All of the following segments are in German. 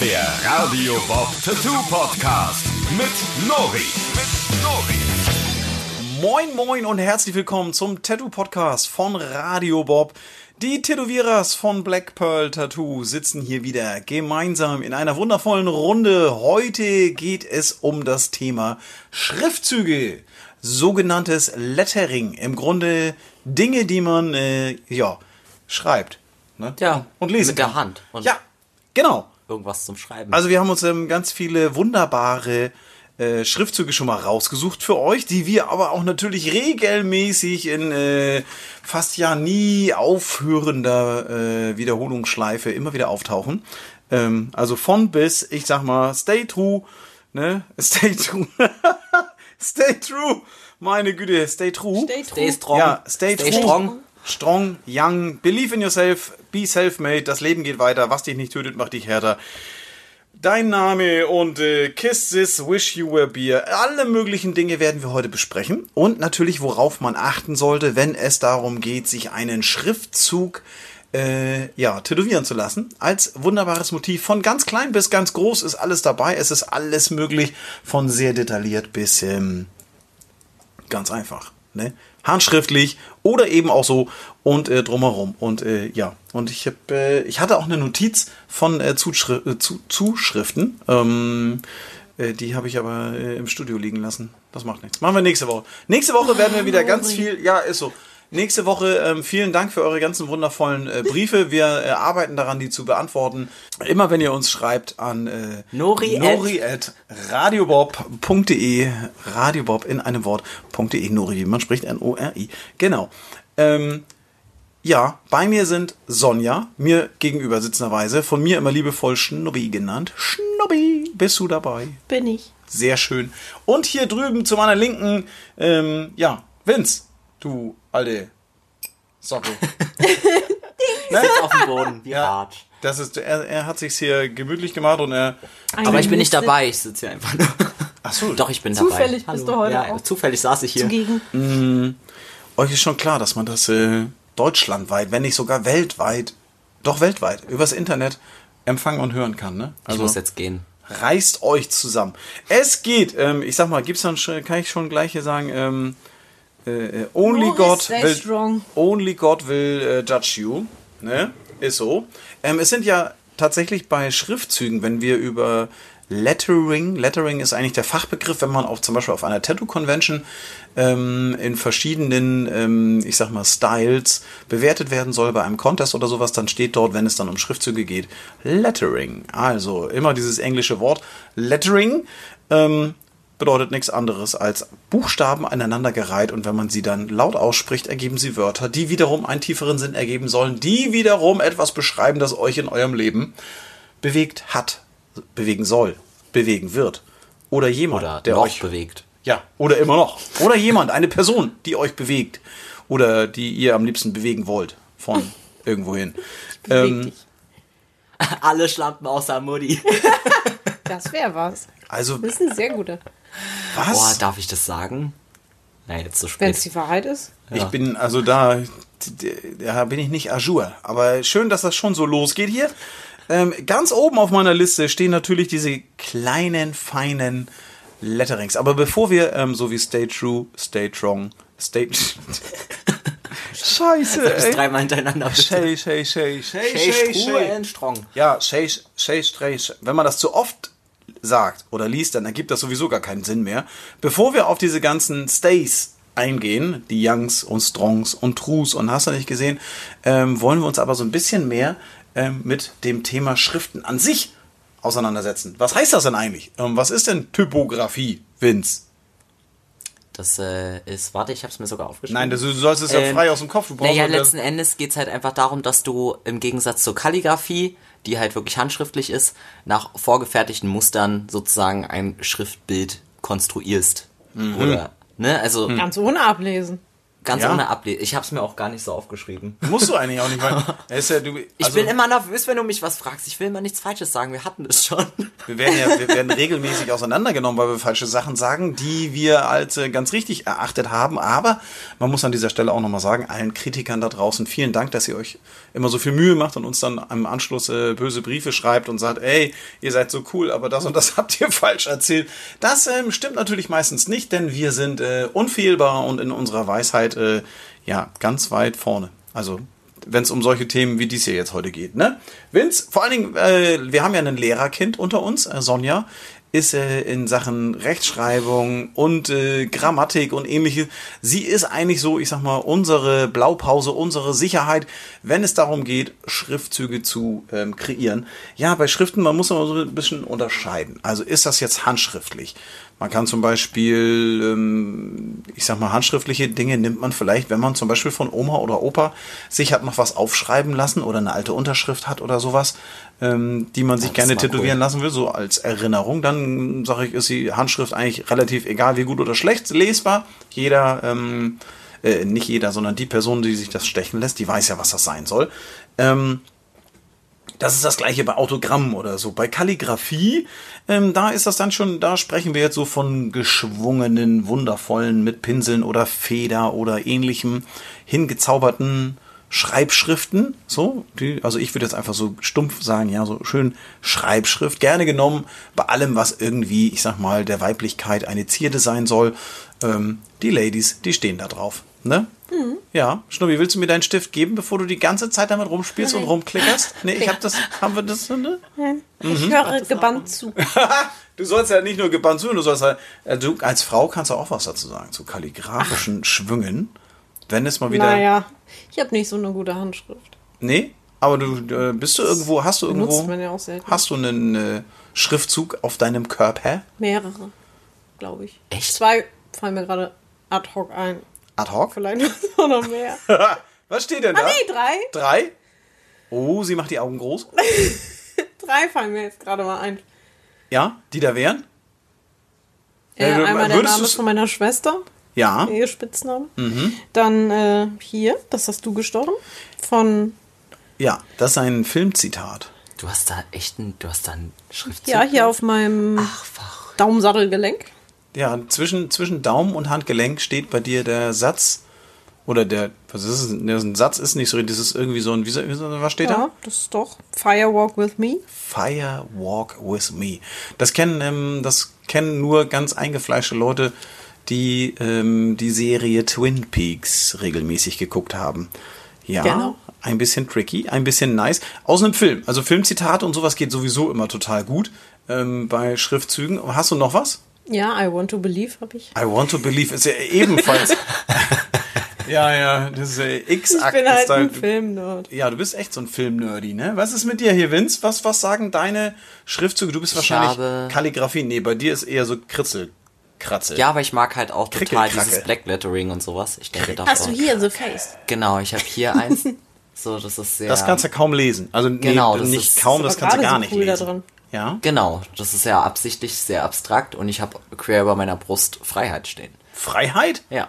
Der Radio Bob Tattoo Podcast mit Nori. Mit Nori. Moin moin und herzlich willkommen zum Tattoo Podcast von Radio Bob. Die Tätowierers von Black Pearl Tattoo sitzen hier wieder gemeinsam in einer wundervollen Runde. Heute geht es um das Thema Schriftzüge, sogenanntes Lettering. Im Grunde Dinge, die man äh, ja schreibt. Ne? Ja, und lesen mit der kann. Hand. Und Ja, genau. Irgendwas zum Schreiben. Also wir haben uns ähm, ganz viele wunderbare äh, Schriftzüge schon mal rausgesucht für euch, die wir aber auch natürlich regelmäßig in äh, fast ja nie aufhörender äh, Wiederholungsschleife immer wieder auftauchen. Ähm, also von bis, ich sag mal, stay true, ne? Stay true. stay true. Meine Güte, stay true. Stay Stay true. strong. Ja, stay, Stay true. strong. Strong, young, believe in yourself, be self-made, das Leben geht weiter, was dich nicht tötet, macht dich härter. Dein Name und äh, Kiss This, Wish You Were Beer, alle möglichen Dinge werden wir heute besprechen. Und natürlich, worauf man achten sollte, wenn es darum geht, sich einen Schriftzug äh, ja, tätowieren zu lassen. Als wunderbares Motiv. Von ganz klein bis ganz groß ist alles dabei. Es ist alles möglich. Von sehr detailliert bis ähm, Ganz einfach. Ne? Handschriftlich oder eben auch so und äh, drumherum. Und äh, ja, und ich, hab, äh, ich hatte auch eine Notiz von äh, Zuschri äh, zu Zuschriften. Ähm, äh, die habe ich aber im Studio liegen lassen. Das macht nichts. Machen wir nächste Woche. Nächste Woche werden wir wieder ganz viel. Ja, ist so. Nächste Woche ähm, vielen Dank für eure ganzen wundervollen äh, Briefe. Wir äh, arbeiten daran, die zu beantworten. Immer wenn ihr uns schreibt an äh, Nori Nori at radiobob.de radiobob in einem Wort.de Nori, man spricht, N-O-R-I. Genau. Ähm, ja, bei mir sind Sonja, mir gegenüber sitzenderweise, von mir immer liebevoll Schnubbi genannt. Schnubbi, bist du dabei? Bin ich. Sehr schön. Und hier drüben zu meiner Linken, ähm, ja, Vince, du alte Socke. Sitzt auf dem Boden, wie Ja, hart. das ist, er, er hat sich's hier gemütlich gemacht und er, Aber ich bin nicht dabei, ich sitze hier einfach nur. ach so, Doch, ich bin Zufällig dabei. bist du heute ja, auch. Zufällig saß ich hier. Zugegen. Euch ist schon klar, dass man das äh, deutschlandweit, wenn nicht sogar weltweit, doch weltweit, übers Internet empfangen und hören kann. Ne? Ich muss jetzt gehen. reißt euch zusammen. Es geht, ähm, ich sag mal, gibt's dann kann ich schon gleich hier sagen, ähm, äh, äh, only God will, only God will äh, judge you, ne? Ist so. Ähm, es sind ja tatsächlich bei Schriftzügen, wenn wir über Lettering, Lettering ist eigentlich der Fachbegriff, wenn man auf zum Beispiel auf einer Tattoo-Convention ähm, in verschiedenen, ähm, ich sag mal, Styles bewertet werden soll bei einem Contest oder sowas, dann steht dort, wenn es dann um Schriftzüge geht, Lettering. Also immer dieses englische Wort Lettering. Ähm, bedeutet nichts anderes als Buchstaben aneinandergereiht und wenn man sie dann laut ausspricht, ergeben sie Wörter, die wiederum einen tieferen Sinn ergeben sollen, die wiederum etwas beschreiben, das euch in eurem Leben bewegt hat, bewegen soll, bewegen wird. Oder jemand, Oder der noch euch bewegt. Ja, oder immer noch. Oder jemand, eine Person, die euch bewegt. Oder die ihr am liebsten bewegen wollt. Von irgendwohin. Ähm, dich. Alle Schlampen außer Mutti. Das wäre was. also, Das ist ein sehr guter. Boah, was? darf ich das sagen? Na, jetzt zu Wenn es spät. die Wahrheit ist. Ich bin, also da, da bin ich nicht à jour. Aber schön, dass das schon so losgeht hier. Ähm, ganz oben auf meiner Liste stehen natürlich diese kleinen, feinen Letterings. Aber bevor wir, ähm, so wie Stay True, Stay Strong, Stay... Scheiße, Das ey. dreimal hintereinander. bitte. Shay, Shay, Shay, Shay, Shay, Shay, Strue Shay. and Strong. Ja, Shay, Shay, Shay, Shay. Wenn man das zu oft sagt oder liest, dann ergibt das sowieso gar keinen Sinn mehr. Bevor wir auf diese ganzen Stays eingehen, die Youngs und Strongs und Trues und hast du nicht gesehen, ähm, wollen wir uns aber so ein bisschen mehr ähm, mit dem Thema Schriften an sich auseinandersetzen. Was heißt das denn eigentlich? Ähm, was ist denn Typografie, Vince? Das äh, ist, warte, ich hab's mir sogar aufgeschrieben. Nein, das, du sollst es ja Ähm, frei aus dem Kopf. Du brauchst Naja, letzten Endes geht's halt einfach darum, dass du im Gegensatz zur Kalligrafie, die halt wirklich handschriftlich ist, nach vorgefertigten Mustern sozusagen ein Schriftbild konstruierst. Mhm. Oder, ne, also Ganz ohne ablesen. Ganz Ja. ohne Ablesen. Ich habe es mir auch gar nicht so aufgeschrieben. Musst du eigentlich auch nicht, weil ist ja, du, Ich also, bin immer nervös, wenn du mich was fragst. Ich will immer nichts Falsches sagen. Wir hatten das schon. wir werden ja, wir werden regelmäßig auseinandergenommen, weil wir falsche Sachen sagen, die wir als äh, ganz richtig erachtet haben. Aber man muss an dieser Stelle auch nochmal sagen, allen Kritikern da draußen vielen Dank, dass ihr euch immer so viel Mühe macht und uns dann am Anschluss äh, böse Briefe schreibt und sagt, ey, ihr seid so cool, aber das und das habt ihr falsch erzählt. Das ähm, stimmt natürlich meistens nicht, denn wir sind äh, unfehlbar und in unserer Weisheit äh, ja ganz weit vorne. Also wenn es um solche Themen wie dies hier jetzt heute geht. Ne? Vince, vor allen Dingen, äh, wir haben ja ein Lehrerkind unter uns, äh, Sonja, ist äh, in Sachen Rechtschreibung und äh, Grammatik und ähnliches. Sie ist eigentlich so, ich sag mal, unsere Blaupause, unsere Sicherheit, wenn es darum geht, Schriftzüge zu ähm, kreieren. Ja, bei Schriften, man muss immer so ein bisschen unterscheiden. Also ist das jetzt handschriftlich? Man kann zum Beispiel, ähm, ich sag mal, handschriftliche Dinge nimmt man vielleicht, wenn man zum Beispiel von Oma oder Opa sich hat noch was aufschreiben lassen oder eine alte Unterschrift hat oder sowas, ähm, die man sich das gerne tätowieren cool. lassen will, so als Erinnerung, dann sage ich, ist die Handschrift eigentlich relativ egal, wie gut oder schlecht lesbar. Jeder, ähm, äh, nicht jeder, sondern die Person, die sich das stechen lässt, die weiß ja, was das sein soll. Ähm, das ist das gleiche bei Autogramm oder so. Bei Kalligrafie, ähm, da ist das dann schon, da sprechen wir jetzt so von geschwungenen, wundervollen, mit Pinseln oder Feder oder ähnlichem hingezauberten Schreibschriften. So, die, also ich würde jetzt einfach so stumpf sagen, ja, so schön Schreibschrift. Gerne genommen bei allem, was irgendwie, ich sag mal, der Weiblichkeit eine Zierde sein soll. Ähm, die Ladies, die stehen da drauf. Ne? Ja, Schnubbi, willst du mir deinen Stift geben, bevor du die ganze Zeit damit rumspielst und Nein. rumklickerst? Nee, ich hab das, haben wir das, ne? Ich höre gebannt zu. Du sollst ja nicht nur gebannt zuhören, du sollst halt, äh, du als Frau kannst du auch was dazu sagen, zu kalligrafischen Schwüngen. Wenn es mal wieder, Naja, ich habe nicht so eine gute Handschrift. nee, aber du, äh, bist du irgendwo, hast du irgendwo, man ja auch selten. hast du einen äh, Schriftzug auf deinem Körper? Mehrere, glaube ich. Echt? Zwei fallen mir gerade ad hoc ein. Ad hoc? Vielleicht auch noch mehr. Was steht denn da? Ah, nee, drei. Drei? Oh, sie macht die Augen groß. Drei fallen mir jetzt gerade mal ein. Ja, die da wären? Äh, Ja, du- einmal der Name von meiner Schwester, Ja. ihr Spitzname. Mhm. Dann äh, hier, das hast du gestochen. Von, Ja, das ist ein Filmzitat. Du hast da echt einen, du hast da einen Schriftzug. ja, hier auf meinem Ach. Daumensattelgelenk. Ja, zwischen, zwischen Daumen und Handgelenk steht bei dir der Satz, oder der, was ist es? Ne, Ein Satz ist nicht so, das ist irgendwie so ein, wie, was steht Ja, da? das ist doch Firewalk with me. Fire Walk with Me. Das kennen, ähm, das kennen nur ganz eingefleischte Leute, die ähm, die Serie Twin Peaks regelmäßig geguckt haben. Ja, Genau. ein bisschen tricky, ein bisschen nice. Aus einem Film. Also Filmzitate und sowas geht sowieso immer total gut ähm, bei Schriftzügen. Hast du noch was? Ja, I want to believe habe ich. I want to believe ist ja ebenfalls. ja, ja, das ist äh, X-Akt. Ich bin halt ein Filmnerd. Ja, du bist echt so ein Filmnerdy, ne? Was ist mit dir hier, Vince? Was, was sagen deine Schriftzüge? Du bist wahrscheinlich habe- Kalligrafie. Nee, bei dir ist eher so Kritzel. Kratzel. Ja, aber ich mag halt auch total Krickelkrackel. dieses Black Lettering und sowas. Ich denke Hast du hier the face? Genau, ich habe hier eins. So, das ist sehr. Das kannst du kaum lesen. Also nee, Genau, das nicht ist- kaum, das kannst du gerade gar so nicht cool da lesen. Ja? Genau, das ist ja absichtlich sehr abstrakt und ich habe quer über meiner Brust Freiheit stehen. Freiheit? Ja.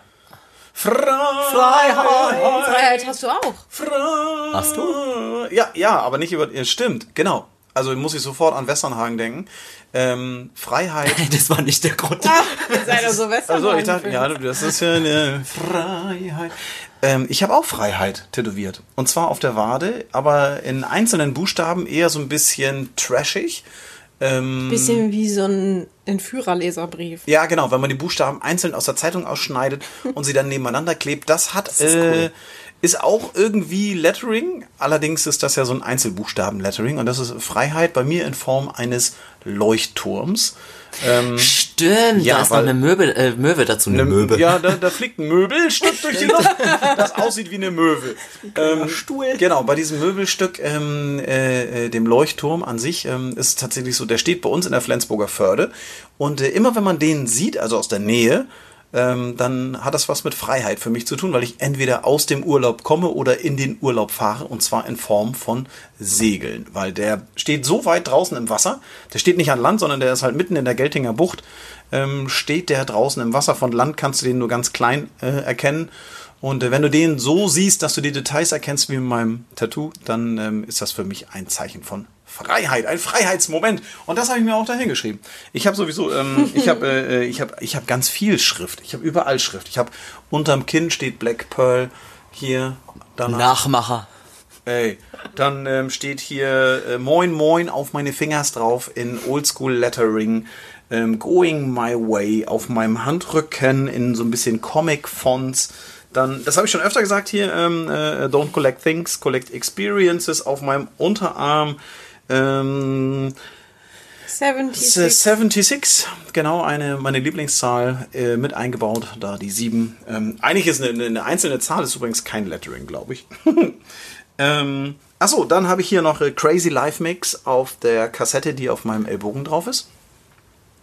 Freiheit. Freiheit hast du auch. Freiheit. Hast du? Ja, ja, aber nicht über. Ja, stimmt, genau. Also muss ich sofort an Westernhagen denken. Ähm, Freiheit. Das war nicht der Grund. Ihr seid doch so Western. Also ich dachte, ja, das ist ja eine Freiheit. Ähm, ich habe auch Freiheit tätowiert. Und zwar auf der Wade, aber in einzelnen Buchstaben eher so ein bisschen trashig. Ähm, Bisschen wie so ein Entführerleserbrief. ja, genau, wenn man die Buchstaben einzeln aus der Zeitung ausschneidet und sie dann nebeneinander klebt, das hat ist ist, äh, cool. ist auch irgendwie Lettering. Allerdings ist das ja so ein Einzelbuchstaben-Lettering und das ist Freiheit bei mir in Form eines Leuchtturms. Stimmt, Ja, da ist noch eine Möwe, äh, Möwe dazu. Eine Möwe. Ja, da, da fliegt ein Möbelstück durch die Luft, das aussieht wie eine Möwe. Ähm, Stuhl. Genau, bei diesem Möbelstück, ähm, äh, äh, dem Leuchtturm an sich, ähm, ist es tatsächlich so, der steht bei uns in der Flensburger Förde. Und äh, immer wenn man den sieht, also aus der Nähe, ähm, dann hat das was mit Freiheit für mich zu tun, weil ich entweder aus dem Urlaub komme oder in den Urlaub fahre und zwar in Form von Segeln, weil der steht so weit draußen im Wasser, der steht nicht an Land, sondern der ist halt mitten in der Geltinger Bucht, ähm, steht der draußen im Wasser, von Land kannst du den nur ganz klein äh, erkennen. Und äh, wenn du den so siehst, dass du die Details erkennst wie in meinem Tattoo, dann ähm, ist das für mich ein Zeichen von Freiheit, ein Freiheitsmoment. Und das habe ich mir auch dahin geschrieben. Ich habe sowieso, ähm, ich habe, äh, ich habe, ich habe ganz viel Schrift. Ich habe überall Schrift. Ich habe unterm Kinn steht Black Pearl hier. Danach Nachmacher. Ey, dann ähm, steht hier äh, Moin Moin auf meine Fingers drauf in Oldschool Lettering. Ähm, Going My Way auf meinem Handrücken in so ein bisschen Comic-Fonts. Dann, das habe ich schon öfter gesagt hier, ähm, äh, Don't Collect Things, Collect Experiences auf meinem Unterarm. Ähm, 76. 76, genau, eine, meine Lieblingszahl äh, mit eingebaut, da die 7. Ähm, eigentlich ist eine, eine einzelne Zahl, ist übrigens kein Lettering, glaube ich. ähm, achso, dann habe ich hier noch äh, Crazy Life Mix auf der Kassette, die auf meinem Ellbogen drauf ist.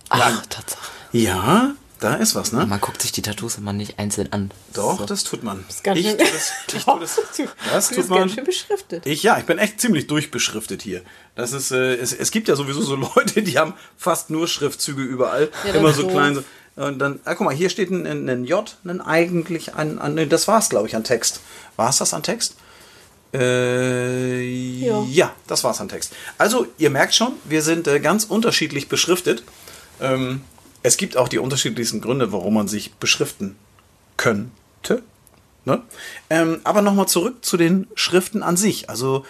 Ach, Tatsache. Ja, da ist was, ne? Man guckt sich die Tattoos immer nicht einzeln an. Doch, So. das tut man. ganz ich schön- tue das, ich tue das, das Du tut bist man. ganz schön beschriftet. Ich ja, ich bin echt ziemlich durchbeschriftet hier. Das ist, äh, es, es gibt ja sowieso so Leute, die haben fast nur Schriftzüge überall, Ja, das immer ist so doof. klein. So. Und dann, ah, guck mal, hier steht ein, ein, J, ein eigentlich ein, ein nee, das war's, glaube ich, an Text. War es das an Text? Äh, ja. Ja. das war's an Text. Also, ihr merkt schon, wir sind äh, ganz unterschiedlich beschriftet. Ähm, es gibt auch die unterschiedlichsten Gründe, warum man sich beschriften könnte. Ne? Ähm, aber nochmal zurück zu den Schriften an sich. Also,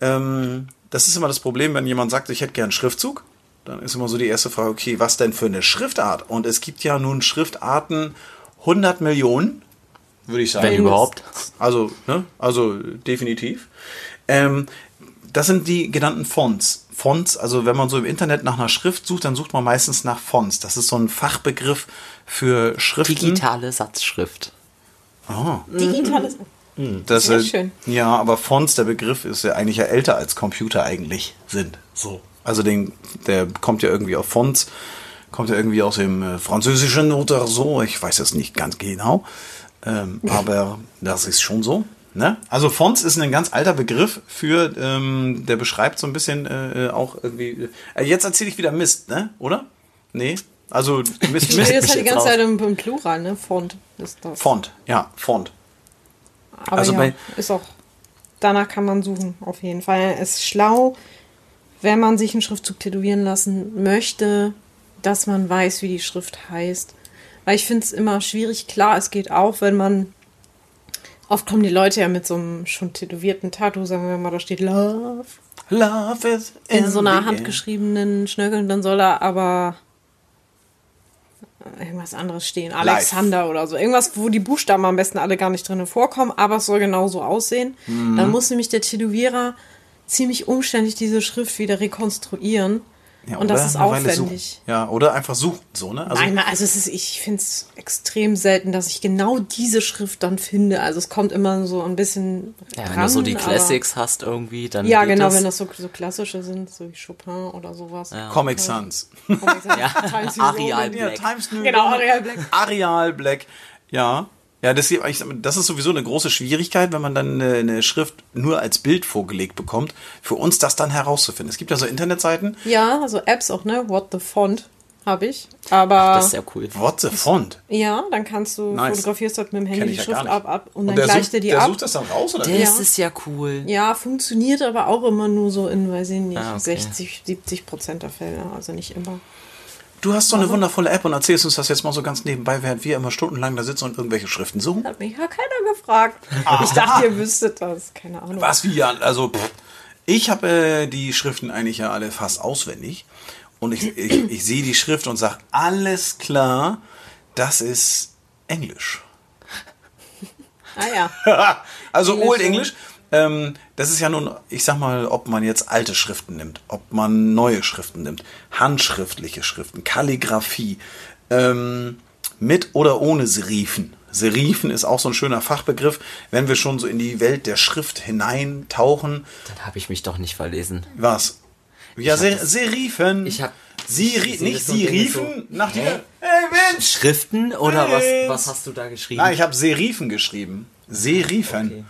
ähm, das ist immer das Problem, wenn jemand sagt, ich hätte gern Schriftzug. Dann ist immer so die erste Frage, okay, was denn für eine Schriftart? Und es gibt ja nun Schriftarten 100 Millionen, würde ich sagen. Wenn überhaupt. Also, ne? Also definitiv. Ähm, das sind die genannten Fonts. Fonts, also wenn man so im Internet nach einer Schrift sucht, dann sucht man meistens nach Fonts. Das ist so ein Fachbegriff für Schriften. Digitale Satzschrift. Digitales. Das, Sehr äh, schön. Ja, aber Fonts, der Begriff ist ja eigentlich ja älter als Computer eigentlich sind. So. Also den, der kommt ja irgendwie auf Fonts, kommt ja irgendwie aus dem äh, Französischen oder so. Ich weiß es nicht ganz genau. Ähm, aber das ist schon so. Ne? Also Fonts ist ein ganz alter Begriff für, ähm, der beschreibt so ein bisschen äh, äh, auch irgendwie. Äh, jetzt erzähle ich wieder Mist, ne? Oder? Nee. Also Mist, Ich Mist. rede jetzt halt die ganze. Zeit im, im Plural, ne? Font ist das. Font, ja, Font. Aber Also ja, bei- ist auch. Danach kann man suchen, auf jeden Fall. Es ist schlau, wenn man sich einen Schriftzug tätowieren lassen möchte, dass man weiß, wie die Schrift heißt. Weil ich finde es immer schwierig. Klar, es geht auch, wenn man. Oft kommen die Leute ja mit so einem schon tätowierten Tattoo, sagen wir mal, da steht Love Love is in so einer handgeschriebenen Schnörkel und dann soll da aber irgendwas anderes stehen. Alexander oder so. Irgendwas, wo die Buchstaben am besten alle gar nicht drin vorkommen, aber es soll genauso aussehen. Mhm. Dann muss nämlich der Tätowierer ziemlich umständlich diese Schrift wieder rekonstruieren. Ja, und das oder ist aufwendig. Ja, oder einfach suchen, so, ne? Also, Manchmal, also es ist, ich finde es extrem selten, dass ich genau diese Schrift dann finde. Also es kommt immer so ein bisschen. Ja, wenn dran, du so die Classics hast irgendwie, dann. Ja, geht genau, das. wenn das so, so klassische sind, so wie Chopin oder sowas. Ja. Comic Sans. Ja, Times Arial. Ja, Black. Times New Genau. Arial Black. Arial Black. Ja. Ja, das, hier- ich sag mal, das ist sowieso eine große Schwierigkeit, wenn man dann eine, eine Schrift nur als Bild vorgelegt bekommt, für uns das dann herauszufinden. Es gibt ja so Internetseiten. Ja, also Apps auch, ne? What the Font habe ich. Aber Das ist ja cool. What the font? ja, dann kannst du Nice. fotografierst halt mit dem Handy die ja Schrift ab, ab und, dann der gleicht sucht, er die der ab. sucht das dann raus, oder? Das? Ja. ist ja cool. Ja, funktioniert aber auch immer nur so in, weiß ich nicht, Ah, okay. 60, 70 Prozent der Fälle. Also nicht immer. Du hast so eine wundervolle App und erzählst uns das jetzt mal so ganz nebenbei, während wir immer stundenlang da sitzen und irgendwelche Schriften suchen. Hat mich ja keiner gefragt. Ich dachte, ihr wüsstet das. Keine Ahnung. Was wie ja, also pff, ich habe äh, die Schriften eigentlich ja alle fast auswendig und ich, ich, ich sehe die Schrift und sage, alles klar, das ist Englisch. Ah ja. also Englisch, Old. English. Ähm, das ist ja nun, ich sag mal, ob man jetzt alte Schriften nimmt, ob man neue Schriften nimmt, handschriftliche Schriften, Kalligraphie, ähm, mit oder ohne Serifen. Serifen ist auch so ein schöner Fachbegriff, wenn wir schon so in die Welt der Schrift hineintauchen. Dann habe ich mich doch nicht verlesen. Was? Ja, Ser Serifen. ich hab- Sie, rie- nicht das so Sie Dinge riefen so. nach dir. Hey Mensch! Schriften oder was, was hast du da geschrieben? Nein, ich habe Serifen geschrieben. Serifen. Okay.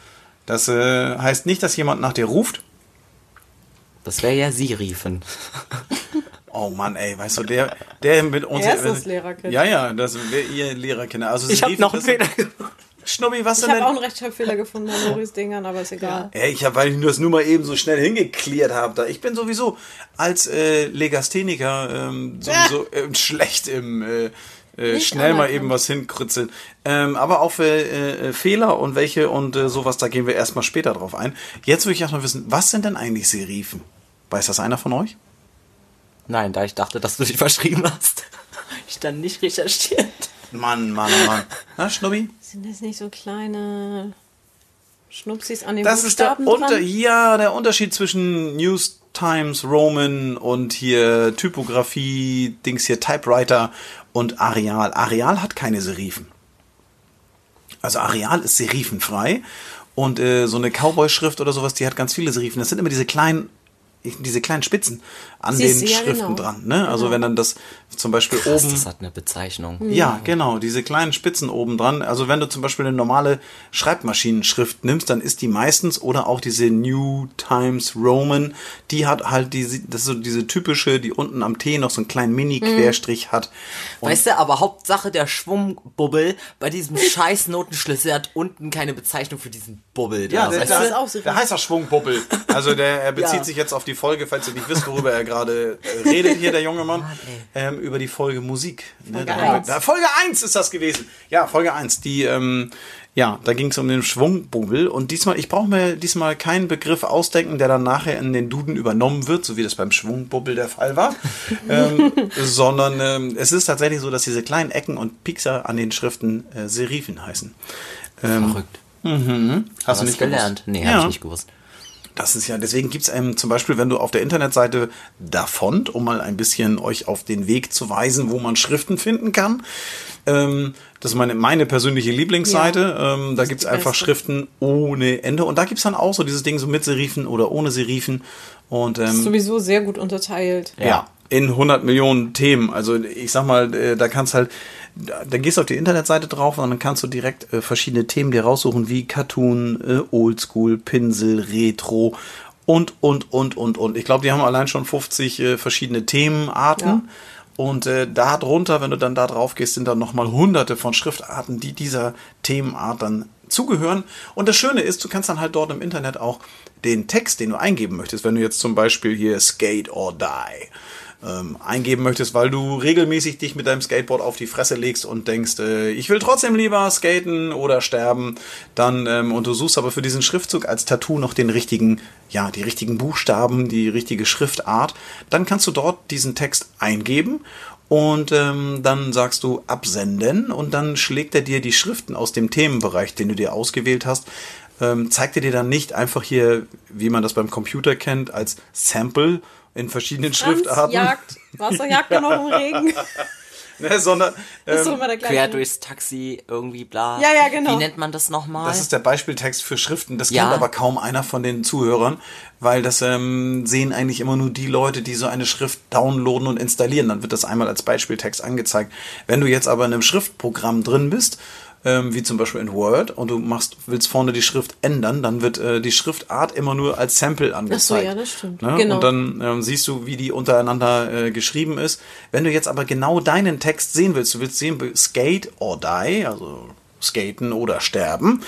Das äh, heißt nicht, dass jemand nach dir ruft. Das wäre ja sie riefen. Oh Mann, ey, weißt du, der, der mit uns. Er ist das Lehrerkind. Ja, ja, das wäre ihr Lehrerkinder. Also Ich habe noch einen Fehler gemacht. Schnubbi, was Ich denn habe denn? auch einen Rechtschreibfehler gefunden an Loris Dingern, aber ist egal. Ey, ich habe, weil ich das nur mal eben so schnell hingeklärt habe. Da. Ich bin sowieso als äh, Legastheniker ähm, sowieso ähm, schlecht im äh, äh, Nicht schnell mal eben was hinkritzeln. Ähm, aber auch für äh, Fehler und welche und äh, sowas, da gehen wir erstmal später drauf ein. Jetzt würde ich erstmal wissen, was sind denn eigentlich Serifen? Weiß das einer von euch? Nein, da ich dachte, dass du dich verschrieben hast. ich dann nicht recherchiert. Mann, Mann, Mann. Na, Schnubbi? Sind das nicht so kleine Schnupsis an den Das ist der, Buchstaben Unter dran? ja, der Unterschied zwischen News Times Roman und hier Typografie, Dings hier Typewriter und Areal. Areal hat keine Serifen. Also Areal ist serifenfrei und äh, so eine Cowboy-Schrift oder sowas, die hat ganz viele Serifen. Das sind immer diese kleinen diese kleinen Spitzen an Siehst den du, ja, Schriften genau. dran. Ne? Also wenn dann das zum Beispiel Krass, oben das hat eine Bezeichnung. ja, genau, diese kleinen Spitzen oben dran. Also wenn du zum Beispiel eine normale Schreibmaschinenschrift nimmst, dann ist die meistens oder auch diese New Times Roman, die hat halt diese, das ist so diese typische, die unten am T noch so einen kleinen Mini-Querstrich hat. Und Weißt du, aber Hauptsache der Schwungbubbel bei diesem scheiß Notenschlüssel hat unten keine Bezeichnung für diesen Bubbel. Da, ja, der, weißt das du? ist der, auch so der heißt auch Schwungbubbel. Also der, er bezieht Ja. sich jetzt auf die Folge, falls ihr nicht wisst, worüber er gerade äh, redet hier, der junge Mann, ähm, über die Folge Musik. Ne, Folge da haben wir- eins. da- Folge 1 ist das gewesen. Ja, Folge 1. Die, ähm, ja, da ging es um den Schwungbubbel. Und diesmal, ich brauche mir diesmal keinen Begriff ausdenken, der dann nachher in den Duden übernommen wird, so wie das beim Schwungbubbel der Fall war. ähm, sondern ähm, es ist tatsächlich so, dass diese kleinen Ecken und Piekser an den Schriften äh, Serifen heißen. Verrückt. Hast Hast du nicht gelernt? Nee, hab ich nicht gewusst. Das ist ja, deswegen gibt's einem zum Beispiel, wenn du auf der Internetseite Davont, um mal ein bisschen euch auf den Weg zu weisen, wo man Schriften finden kann. Ähm, das ist meine, meine persönliche Lieblingsseite. ähm, da ist gibt's die einfach beste. Schriften ohne Ende. Und da gibt's dann auch so dieses Ding so mit Serifen oder ohne Serifen. Und ähm, Sowieso sehr gut unterteilt. ja. in 100 Millionen Themen. Also ich sag mal, äh, da kannst halt, da, da gehst du auf die Internetseite drauf und dann kannst du direkt äh, verschiedene Themen dir raussuchen, wie Cartoon, äh, Oldschool, Pinsel, Retro und, und, und, und, und. Ich glaube, die haben allein schon 50 äh, verschiedene Themenarten. Ja. Und äh, da drunter, wenn du dann da drauf gehst, sind dann nochmal hunderte von Schriftarten, die dieser Themenart dann zugehören. Und das Schöne ist, du kannst dann halt dort im Internet auch den Text, den du eingeben möchtest, wenn du jetzt zum Beispiel hier Skate or Die ähm, eingeben möchtest, weil du regelmäßig dich mit deinem Skateboard auf die Fresse legst und denkst, äh, ich will trotzdem lieber skaten oder sterben, dann ähm, und du suchst aber für diesen Schriftzug als Tattoo noch den richtigen, ja, die richtigen Buchstaben, die richtige Schriftart, dann kannst du dort diesen Text eingeben und ähm, dann sagst du absenden. Und dann schlägt er dir die Schriften aus dem Themenbereich, den du dir ausgewählt hast, ähm, zeigt er dir dann nicht einfach hier, wie man das beim Computer kennt, als Sample in verschiedenen Franz Schriftarten, jagt, Wasserjagd noch im Regen. ne, sondern Das ist ähm. Quer durchs Taxi, irgendwie bla. Ja, ja, genau. Wie nennt man das nochmal? das ist der Beispieltext für Schriften. Das Ja. kennt aber kaum einer von den Zuhörern, weil das ähm, sehen eigentlich immer nur die Leute, die so eine Schrift downloaden und installieren. Dann wird das einmal als Beispieltext angezeigt. Wenn du jetzt aber in einem Schriftprogramm drin bist, ähm, wie zum Beispiel in Word, und du machst, willst vorne die Schrift ändern, dann wird äh, die Schriftart immer nur als Sample angezeigt. ja, das stimmt. Ne? Genau. Und dann ähm, siehst du, wie die untereinander äh, geschrieben ist. Wenn du jetzt aber genau deinen Text sehen willst, du willst sehen, skate or die, also skaten oder sterben,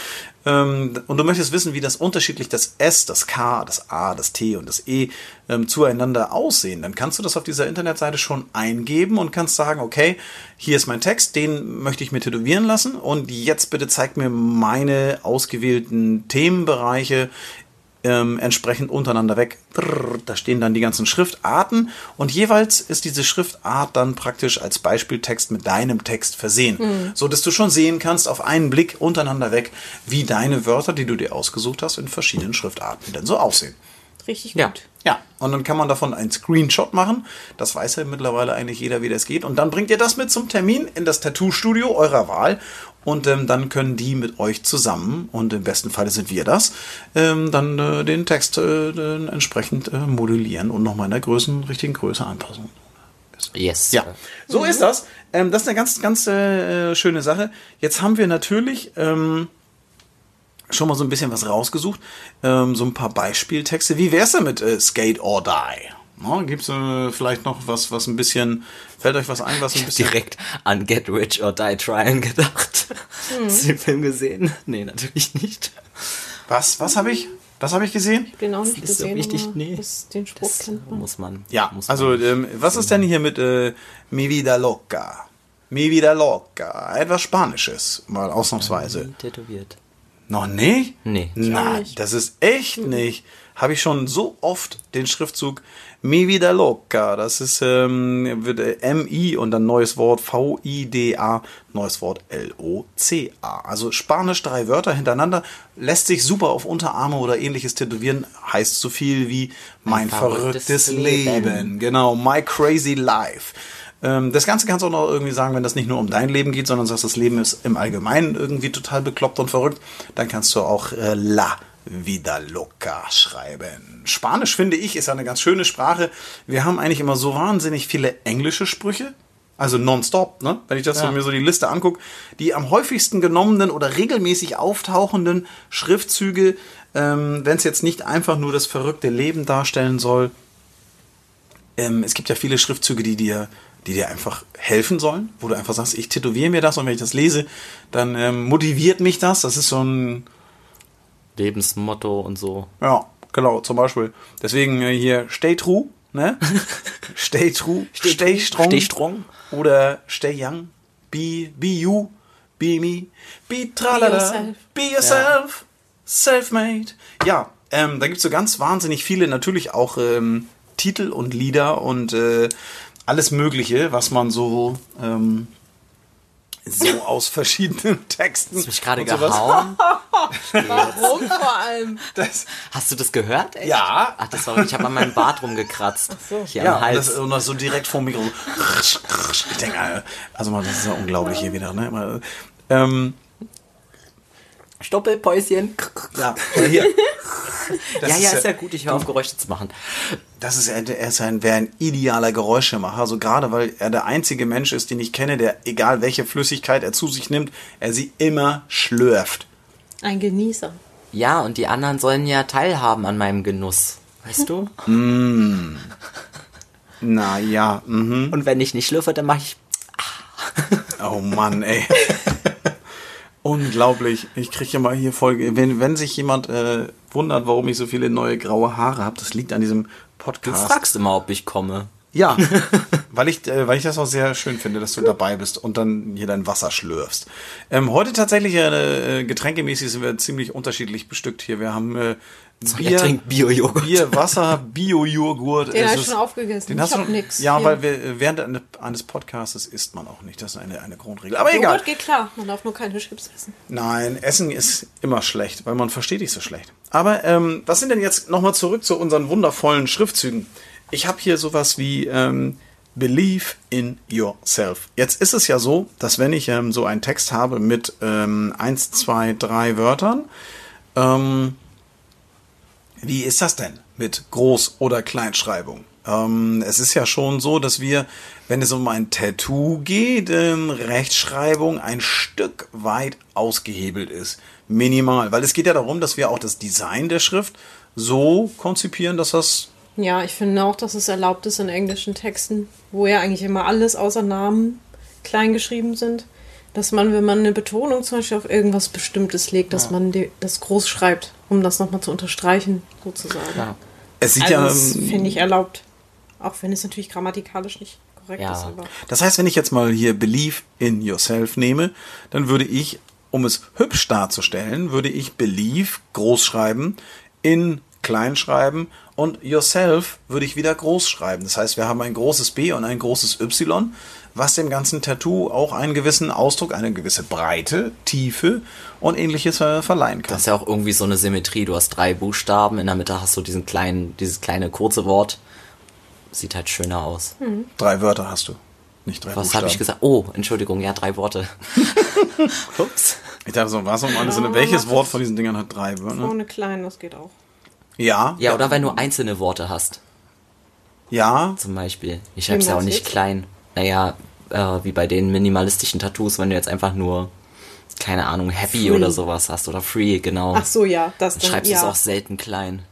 ähm, und du möchtest wissen, wie das unterschiedlich das S, das K, das A, das T und das E ähm, zueinander aussehen, dann kannst du das auf dieser Internetseite schon eingeben und kannst sagen, okay, hier ist mein Text, den möchte ich mir tätowieren lassen und jetzt bitte zeig mir meine ausgewählten Themenbereiche ähm, entsprechend untereinander weg. Da stehen dann die ganzen Schriftarten und jeweils ist diese Schriftart dann praktisch als Beispieltext mit deinem Text versehen, so dass du schon sehen kannst auf einen Blick untereinander weg, wie deine Wörter, die du dir ausgesucht hast, in verschiedenen Schriftarten denn so aussehen. Richtig Ja. gut. Ja, und dann kann man davon einen Screenshot machen. Das weiß ja mittlerweile eigentlich jeder, wie das geht. Und dann bringt ihr das mit zum Termin in das Tattoo-Studio eurer Wahl. Und ähm, dann können die mit euch zusammen, und im besten Falle sind wir das, ähm, dann äh, den Text äh, dann entsprechend äh, modellieren und nochmal in der Größen, richtigen Größe anpassen. yes. Ja, so ist das. Ähm, das ist eine ganz, ganz äh, schöne Sache. Jetzt haben wir natürlich ähm, schon mal so ein bisschen was rausgesucht. Ähm, so ein paar Beispieltexte. Wie wär's denn mit äh, Skate or Die? No, gibt's äh, vielleicht noch was, was ein bisschen, fällt euch was ein, was ein bisschen... Direkt an Get Rich or Die Trying gedacht. Hast du den Film gesehen? Nee, natürlich nicht. Was, was habe ich? Was habe ich gesehen? Genau nicht ist so gesehen, wichtig, nee. das, den Spruch Das kennt man. muss man. Ja, muss also man. ähm, was ist denn hier mit äh, Mi vida loca? Mi vida loca. Etwas Spanisches, mal ausnahmsweise. tätowiert. Noch nicht? Nee. Na, das ist echt nicht. Habe ich schon so oft den Schriftzug Mi vida loca. Das ist ähm, äh, M-I und dann neues Wort V-I-D-A, neues Wort L-O-C-A. Also Spanisch drei Wörter hintereinander. Lässt sich super auf Unterarme oder ähnliches tätowieren. Heißt so viel wie mein, verrücktes verrücktes, Leben. Leben. Genau, my crazy life. Ähm, das Ganze kannst du auch noch irgendwie sagen, wenn das nicht nur um dein Leben geht, sondern sagst, das Leben ist im Allgemeinen irgendwie total bekloppt und verrückt, dann kannst du auch äh, La Vida Loca schreiben. Spanisch finde ich ist eine ganz schöne Sprache. Wir haben eigentlich immer so wahnsinnig viele englische Sprüche. Also nonstop, ne? Wenn ich das so, Ja. mir so die Liste angucke, die am häufigsten genommenen oder regelmäßig auftauchenden Schriftzüge, ähm, wenn es jetzt nicht einfach nur das verrückte Leben darstellen soll, ähm, es gibt ja viele Schriftzüge, die dir, die dir einfach helfen sollen, wo du einfach sagst, ich tätowiere mir das und wenn ich das lese, dann ähm, motiviert mich das. Das ist so ein, Lebensmotto und so. ja, genau, zum Beispiel. Deswegen äh, hier Stay True, ne? stay True, Stay, Strong. Steh strong. Oder Stay Young, Be, be You, Be Me, Be Tralala, yourself. Be Yourself, Self-Made. Ja, ähm, da gibt's so ganz wahnsinnig viele, natürlich auch ähm, Titel und Lieder und äh, alles Mögliche, was man so ähm, so aus verschiedenen Texten. Hast du mich gerade gehauen? Warum vor allem? Das, Hast du das gehört? Echt? Ja. Ach, das war, ich habe an meinem Bart rumgekratzt. Hier ja, am und Hals. das, und das so direkt vor dem Mikro. Ich denke, also mal, das ist ja unglaublich hier wieder. Ne? Ähm, Stoppelpäuschen. ja, hier. Das ja, ja, ist ist ja gut, ich höre auf Geräusche zu machen. Das ist, er ist ein, wäre ein idealer Geräuschemacher. Also gerade weil er der einzige Mensch ist, den ich kenne, der, egal welche Flüssigkeit er zu sich nimmt, er sie immer schlürft. Ein Genießer. Ja, und die anderen sollen ja teilhaben an meinem Genuss. Weißt du? Na ja, mhm. Und wenn ich nicht schlürfe, dann mache ich. Oh Mann, ey. Unglaublich. Ich kriege ja mal hier Folge. Wenn, wenn sich jemand äh, wundert, warum ich so viele neue graue Haare habe, das liegt an diesem Du Podcast. fragst immer, ob ich komme. Ja, weil ich, äh, weil ich das auch sehr schön finde, dass du dabei bist und dann hier dein Wasser schlürfst. Ähm, heute tatsächlich äh, getränkemäßig sind wir ziemlich unterschiedlich bestückt hier. Wir haben äh, Er Bier, trinkt Bio-Joghurt. Bier, Wasser, Den Bio-Joghurt. Es hab ich ist- schon aufgegessen. Den Ich hast hab du nix. Ja, Hier. weil wir, äh, während eine- eines Podcasts isst man auch nicht. Das ist eine, eine Grundregel. Aber egal. Joghurt geht klar. Man darf nur keine Chips essen. Nein, Essen ist immer schlecht, weil man versteht dich so schlecht. Aber ähm, was sind denn jetzt nochmal zurück zu unseren wundervollen Schriftzügen? Ich habe hier sowas wie ähm, Believe in yourself. Jetzt ist es ja so, dass wenn ich ähm, so einen Text habe mit ähm, eins, zwei, drei Wörtern, ähm, wie ist das denn mit Groß- oder Kleinschreibung? Ähm, es ist ja schon so, dass wir, wenn es um ein Tattoo geht, ähm, Rechtschreibung ein Stück weit ausgehebelt ist. Minimal. Weil es geht ja darum, dass wir auch das Design der Schrift so konzipieren, dass das Ja, ich finde auch, dass es erlaubt ist in englischen Texten, wo ja eigentlich immer alles außer Namen klein geschrieben sind, dass man, wenn man eine Betonung zum Beispiel auf irgendwas Bestimmtes legt, dass man die, das groß schreibt, um das nochmal zu unterstreichen, sozusagen. Ja. es sieht Also ja. das ähm, finde ich erlaubt. Auch wenn es natürlich grammatikalisch nicht korrekt Ja. ist. Aber Das heißt, wenn ich jetzt mal hier Believe in yourself nehme, dann würde ich, um es hübsch darzustellen, würde ich Believe groß schreiben, in klein schreiben und yourself würde ich wieder groß schreiben. Das heißt, wir haben ein großes B und ein großes Y, was dem ganzen Tattoo auch einen gewissen Ausdruck, eine gewisse Breite, Tiefe und ähnliches äh, verleihen kann. Das ist ja auch irgendwie so eine Symmetrie. Du hast drei Buchstaben, in der Mitte hast du diesen kleinen, dieses kleine kurze Wort. Sieht halt schöner aus. Drei Wörter hast du, nicht drei Was habe ich gesagt? Oh, Entschuldigung, ja, drei Worte. Ups. Ich dachte so, was um alles, welches Wort von diesen Dingern hat drei Wörter? vorne klein, das geht auch. Ja, Ja, oder wenn du einzelne Worte hast, ja, zum Beispiel. Ich schreib's ja auch nicht jetzt? klein. Naja, äh, wie bei den minimalistischen Tattoos, wenn du jetzt einfach nur, keine Ahnung, Happy Free. oder sowas hast oder Free, genau. Ach so, ja, das Dann dann, schreibst du ja. es auch selten klein.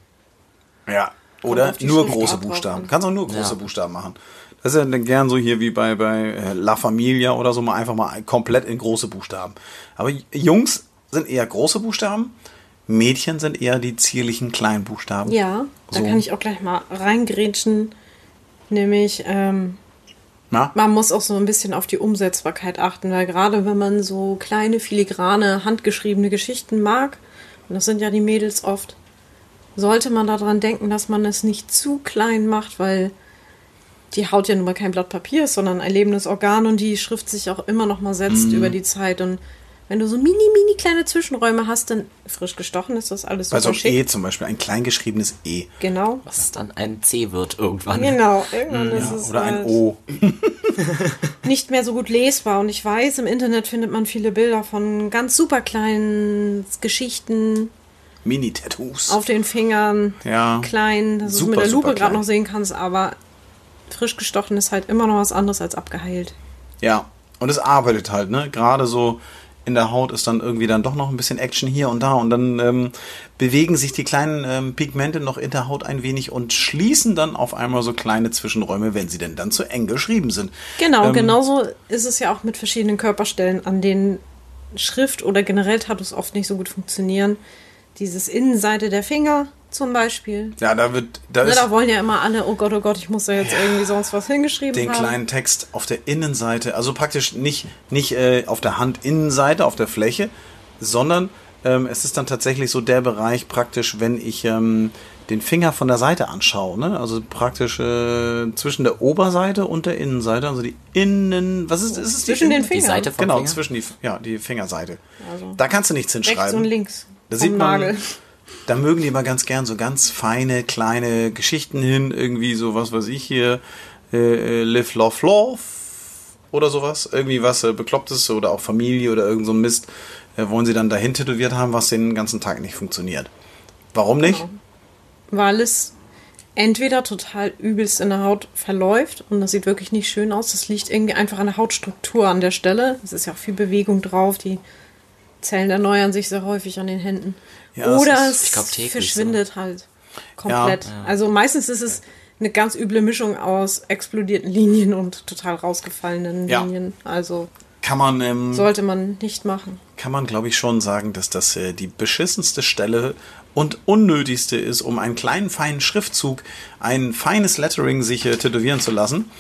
Ja, Oder nur Schriftart große Buchstaben. an. Kannst auch nur große Ja. Buchstaben machen. Das ist ja dann gern so hier wie bei, bei äh, La Familia oder so mal einfach mal komplett in große Buchstaben. Aber Jungs sind eher große Buchstaben, Mädchen sind eher die zierlichen kleinen Buchstaben. Ja, da So. kann ich auch gleich mal reingrätschen. Nämlich, ähm, Na? man muss auch so ein bisschen auf die Umsetzbarkeit achten, weil gerade wenn man so kleine, filigrane, handgeschriebene Geschichten mag, und das sind ja die Mädels oft, sollte man daran denken, dass man es nicht zu klein macht, weil die Haut ja nun mal kein Blatt Papier ist, sondern ein lebendes Organ und die Schrift sich auch immer noch mal setzt Mhm. über die Zeit. Und wenn du so mini, mini kleine Zwischenräume hast, dann frisch gestochen ist das alles super einem schick. E zum Beispiel, ein kleingeschriebenes E. Genau. Was dann ein C wird irgendwann. Genau, irgendwann ist es Oder ein halt O. nicht mehr so gut lesbar. Und ich weiß, im Internet findet man viele Bilder von ganz super kleinen Geschichten Mini-Tattoos. auf den Fingern, Ja. klein, dass du Super, mit der Lupe gerade noch sehen kannst, aber frisch gestochen ist halt immer noch was anderes als abgeheilt. Ja, und es arbeitet halt, ne? Gerade so in der Haut ist dann irgendwie dann doch noch ein bisschen Action hier und da und dann ähm, bewegen sich die kleinen ähm, Pigmente noch in der Haut ein wenig und schließen dann auf einmal so kleine Zwischenräume, wenn sie denn dann zu eng geschrieben sind. Genau, Ähm, genauso ist es ja auch mit verschiedenen Körperstellen, an denen Schrift oder generell Tattoos oft nicht so gut funktionieren. Dieses Innenseite der Finger zum Beispiel. Ja, da wird, da Ne, ist da wollen ja immer alle, oh Gott, oh Gott, ich muss da jetzt irgendwie sonst was hingeschrieben den haben. kleinen Text auf der Innenseite, also praktisch nicht, nicht äh, auf der Handinnenseite, auf der Fläche, sondern ähm, es ist dann tatsächlich so der Bereich praktisch, wenn ich ähm, den Finger von der Seite anschaue, ne? also praktisch äh, zwischen der Oberseite und der Innenseite, also die Innen, was ist, ist es? Zwischen die den Fingern. Die Seite vom Genau, Finger? zwischen die, ja, die Fingerseite. Also da kannst du nichts Rechts hinschreiben. und links. Da sieht man, Nagel. Da mögen die immer ganz gern so ganz feine, kleine Geschichten hin, irgendwie so, was weiß ich hier, äh, äh, Live, Love, Love oder sowas. Irgendwie was äh, Beklopptes oder auch Familie oder irgend so ein Mist äh, wollen sie dann dahin tätowiert haben, was den ganzen Tag nicht funktioniert. Warum nicht? Genau. Weil es entweder total übelst in der Haut verläuft und das sieht wirklich nicht schön aus. Das liegt irgendwie einfach an der Hautstruktur an der Stelle. Es ist ja auch viel Bewegung drauf. Die Zellen erneuern sich sehr häufig an den Händen. Ja, Oder ist- es glaub, verschwindet halt komplett. Ja. Also meistens ist es eine ganz üble Mischung aus explodierten Linien und total rausgefallenen. Linien. Also Kann man, ähm, sollte man nicht machen. kann man, glaube ich, schon sagen, dass das äh, die beschissenste Stelle und unnötigste ist, um einen kleinen, feinen Schriftzug, ein feines Lettering sich äh, tätowieren zu lassen.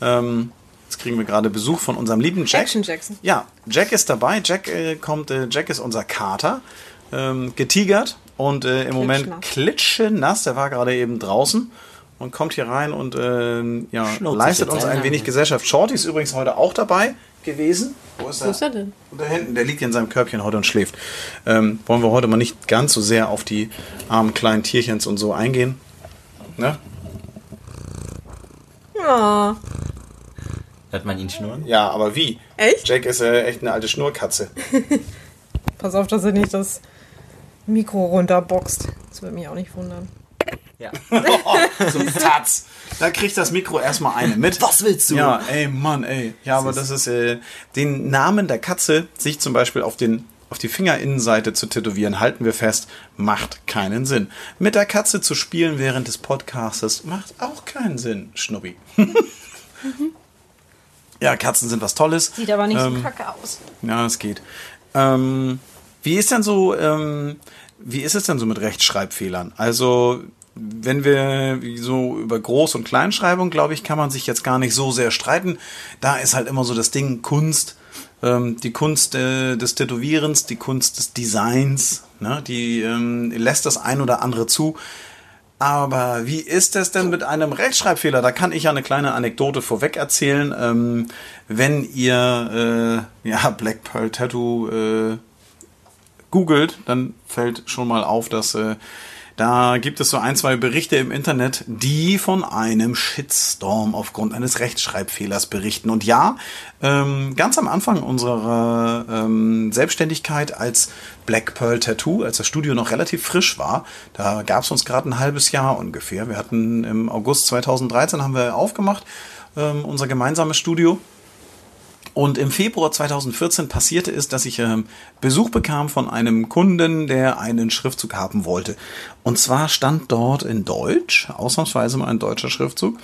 Ähm, jetzt kriegen wir gerade Besuch von unserem lieben Jack. Action Jackson. Ja, Jack ist dabei. Jack äh, kommt, äh, Jack ist unser Kater, ähm, getigert und äh, im Moment klitschenass. Der war gerade eben draußen und kommt hier rein und ähm, ja, leistet uns ein. wenig Gesellschaft. Shorty ist übrigens heute auch dabei gewesen. Wo ist er? Wo ist er denn? Da hinten, der liegt in seinem Körbchen heute und schläft. Ähm, wollen wir heute mal nicht ganz so sehr auf die armen kleinen Tierchens und so eingehen. Ne? Ja. Hört man ihn schnurren? Ja, aber wie? Echt? Jack ist äh, echt eine alte Schnurkatze. Pass auf, dass er nicht das Mikro runterboxt. Das würde mich auch nicht wundern. Ja. So ein Tatz. Da kriegt das Mikro erstmal eine mit. Was willst du? Ja, ey, Mann, ey. Ja, aber das ist, äh, den Namen der Katze, sich zum Beispiel auf den auf die Fingerinnenseite zu tätowieren, halten wir fest, macht keinen Sinn. Mit der Katze zu spielen während des Podcastes macht auch keinen Sinn, Schnubbi. ja, Katzen sind was Tolles. Sieht aber nicht Ähm, so kacke aus. Ja, es geht. Ähm, wie ist denn so, ähm, wie ist es denn so mit Rechtschreibfehlern? Also, wenn wir so über Groß- und Kleinschreibung, glaube ich, kann man sich jetzt gar nicht so sehr streiten. Da ist halt immer so das Ding Kunst, ähm, die Kunst äh, des Tätowierens, die Kunst des Designs, ne? die ähm, lässt das ein oder andere zu. Aber wie ist es denn mit einem Rechtschreibfehler? Da kann ich ja eine kleine Anekdote vorweg erzählen. Ähm, wenn ihr äh, ja, Black Pearl Tattoo äh, googelt, dann fällt schon mal auf, dass äh, da gibt es so ein, zwei Berichte im Internet, die von einem Shitstorm aufgrund eines Rechtschreibfehlers berichten. Und ja, ähm, ganz am Anfang unserer ähm, Selbstständigkeit als Black Pearl Tattoo, als das Studio noch relativ frisch war, da gab es uns gerade ein halbes Jahr ungefähr. Wir hatten im August 2013 haben wir aufgemacht, ähm, unser gemeinsames Studio. Und im Februar 2014 passierte es, dass ich ähm, Besuch bekam von einem Kunden, der einen Schriftzug haben wollte. Und zwar stand dort in Deutsch, ausnahmsweise mal ein deutscher Schriftzug,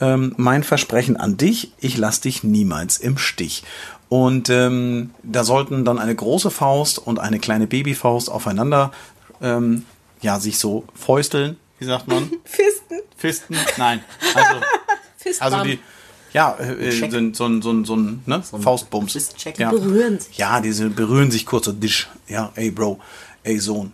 ähm, mein Versprechen an dich, ich lass dich niemals im Stich. Und ähm, da sollten dann eine große Faust und eine kleine Babyfaust aufeinander ähm, ja, sich so fäusteln, wie sagt man? Fisten. Fisten? Nein. Also, also die, ja, äh, so, ein- so, ein- so, ein- so ein ne? Faustbums. Fistcheck. Ja. berühren sich. Ja, diese berühren sich kurz so Disch. Ja, ey Bro, ey Sohn.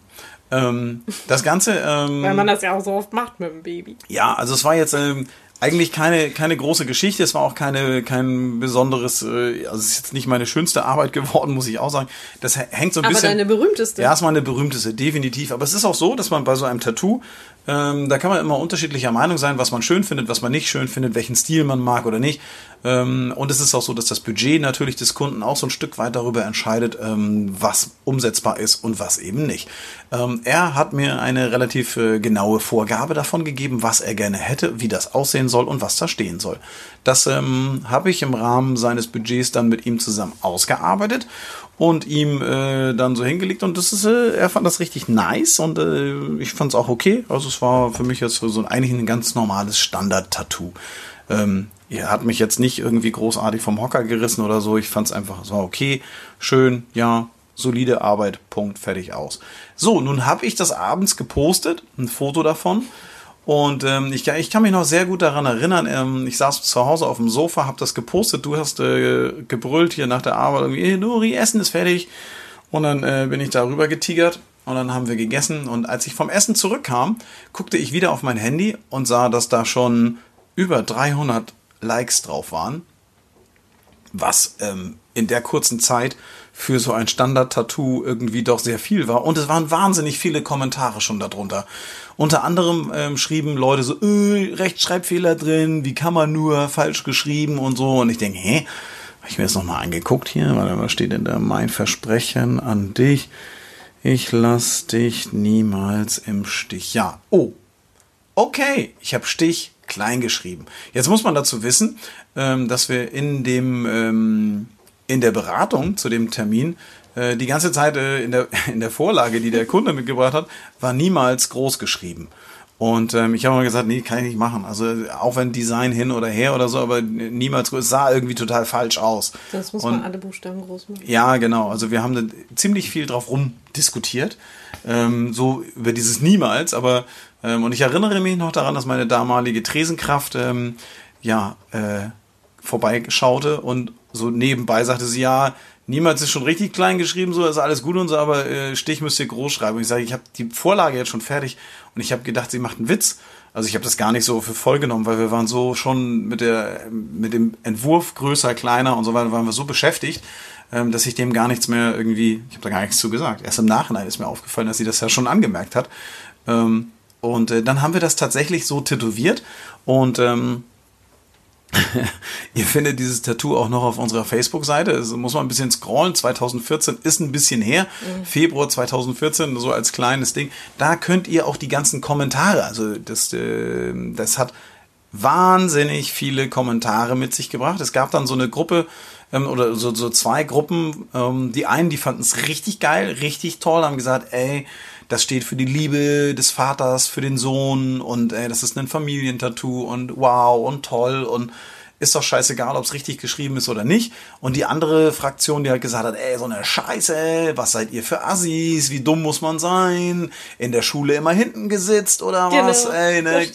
Ähm, das Ganze, ähm, Weil man das ja auch so oft macht mit dem Baby. ja, also es war jetzt ähm, eigentlich keine, keine große Geschichte, es war auch keine, kein besonderes, äh, also es ist jetzt nicht meine schönste Arbeit geworden, muss ich auch sagen. Das hä- hängt so ein Aber bisschen. deine berühmteste. Ja, es war eine berühmteste, definitiv. Aber es ist auch so, dass man bei so einem Tattoo, ähm, da kann man immer unterschiedlicher Meinung sein, was man schön findet, was man nicht schön findet, welchen Stil man mag oder nicht. Ähm, und es ist auch so, dass das Budget natürlich des Kunden auch so ein Stück weit darüber entscheidet, ähm, was umsetzbar ist und was eben nicht. Ähm, er hat mir eine relativ äh, genaue Vorgabe davon gegeben, was er gerne hätte, wie das aussehen soll und was da stehen soll. Das ähm, habe ich im Rahmen seines Budgets dann mit ihm zusammen ausgearbeitet und ihm äh, dann so hingelegt und das ist, äh, er fand das richtig nice und äh, ich fand es auch okay. Also es war für mich jetzt so ein, eigentlich ein ganz normales Standard-Tattoo. Ähm, er hat mich jetzt nicht irgendwie großartig vom Hocker gerissen oder so. Ich fand es einfach, es war okay, schön, ja, solide Arbeit, Punkt, fertig aus. So, nun habe ich das abends gepostet, ein Foto davon. Und ähm, ich, kann- ich kann mich noch sehr gut daran erinnern, ähm, ich saß zu Hause auf dem Sofa, habe das gepostet, du hast äh, gebrüllt hier nach der Arbeit, irgendwie, hey, Nuri, Essen ist fertig. Und dann äh, bin ich darüber getigert und dann haben wir gegessen. Und als ich vom Essen zurückkam, guckte ich wieder auf mein Handy und sah, dass da schon über 300 Likes drauf waren was ähm, in der kurzen Zeit für so ein Standard-Tattoo irgendwie doch sehr viel war. Und es waren wahnsinnig viele Kommentare schon darunter. Unter anderem ähm, schrieben Leute so, äh, Rechtschreibfehler drin, wie kann man nur falsch geschrieben und so. Und ich denke, hä? Hab ich mir das nochmal angeguckt hier? Warte, was steht denn da? Mein Versprechen an dich. Ich lass dich niemals im Stich. Ja. Oh, Okay, ich habe Stich klein geschrieben. Jetzt muss man dazu wissen, ähm, dass wir in dem ähm, in der Beratung zu dem Termin äh, die ganze Zeit äh, in der in der Vorlage, die der Kunde mitgebracht hat, war niemals groß geschrieben. Und ähm, ich habe mal gesagt, nee, kann ich nicht machen. Also auch wenn Design hin oder her oder so, aber niemals groß. Es sah irgendwie total falsch aus. Sonst muss Und- man alle Buchstaben groß machen. ja, genau. Also wir haben da ziemlich viel drauf rumdiskutiert. Ähm, so über dieses Niemals, aber ähm, und ich erinnere mich noch daran, dass meine damalige Tresenkraft ähm, ja äh, vorbeischaute und so nebenbei sagte sie, ja, niemals ist schon richtig klein geschrieben, so ist alles gut und so, aber äh, Stich müsst ihr groß schreiben. Und ich sage, ich habe die Vorlage jetzt schon fertig und ich habe gedacht, sie macht einen Witz. Also ich habe das gar nicht so für voll genommen, weil wir waren so schon mit der mit dem Entwurf größer, kleiner und so weiter, waren wir so beschäftigt, ähm, dass ich dem gar nichts mehr irgendwie, ich habe da gar nichts zu gesagt. Erst im Nachhinein ist mir aufgefallen, dass sie das ja schon angemerkt hat. Ähm, und äh, dann haben wir das tatsächlich so tätowiert und ähm, Ihr findet dieses Tattoo auch noch auf unserer Facebook-Seite. Also muss man ein bisschen scrollen. 2014 ist ein bisschen her. Februar 2014, so als kleines Ding. Da könnt ihr auch die ganzen Kommentare, also das, äh, das hat wahnsinnig viele Kommentare mit sich gebracht. Es gab dann so eine Gruppe ähm, oder so, so zwei Gruppen. Ähm, die einen, die fanden es richtig geil, richtig toll, haben gesagt, ey, das steht für die Liebe des Vaters für den Sohn und ey, das ist ein Familientattoo und wow und toll und ist doch scheißegal, ob es richtig geschrieben ist oder nicht. Und die andere Fraktion, die halt gesagt hat, ey, so eine Scheiße, was seid ihr für Assis, wie dumm muss man sein, in der Schule immer hinten gesitzt oder Genau, was, ey, ne,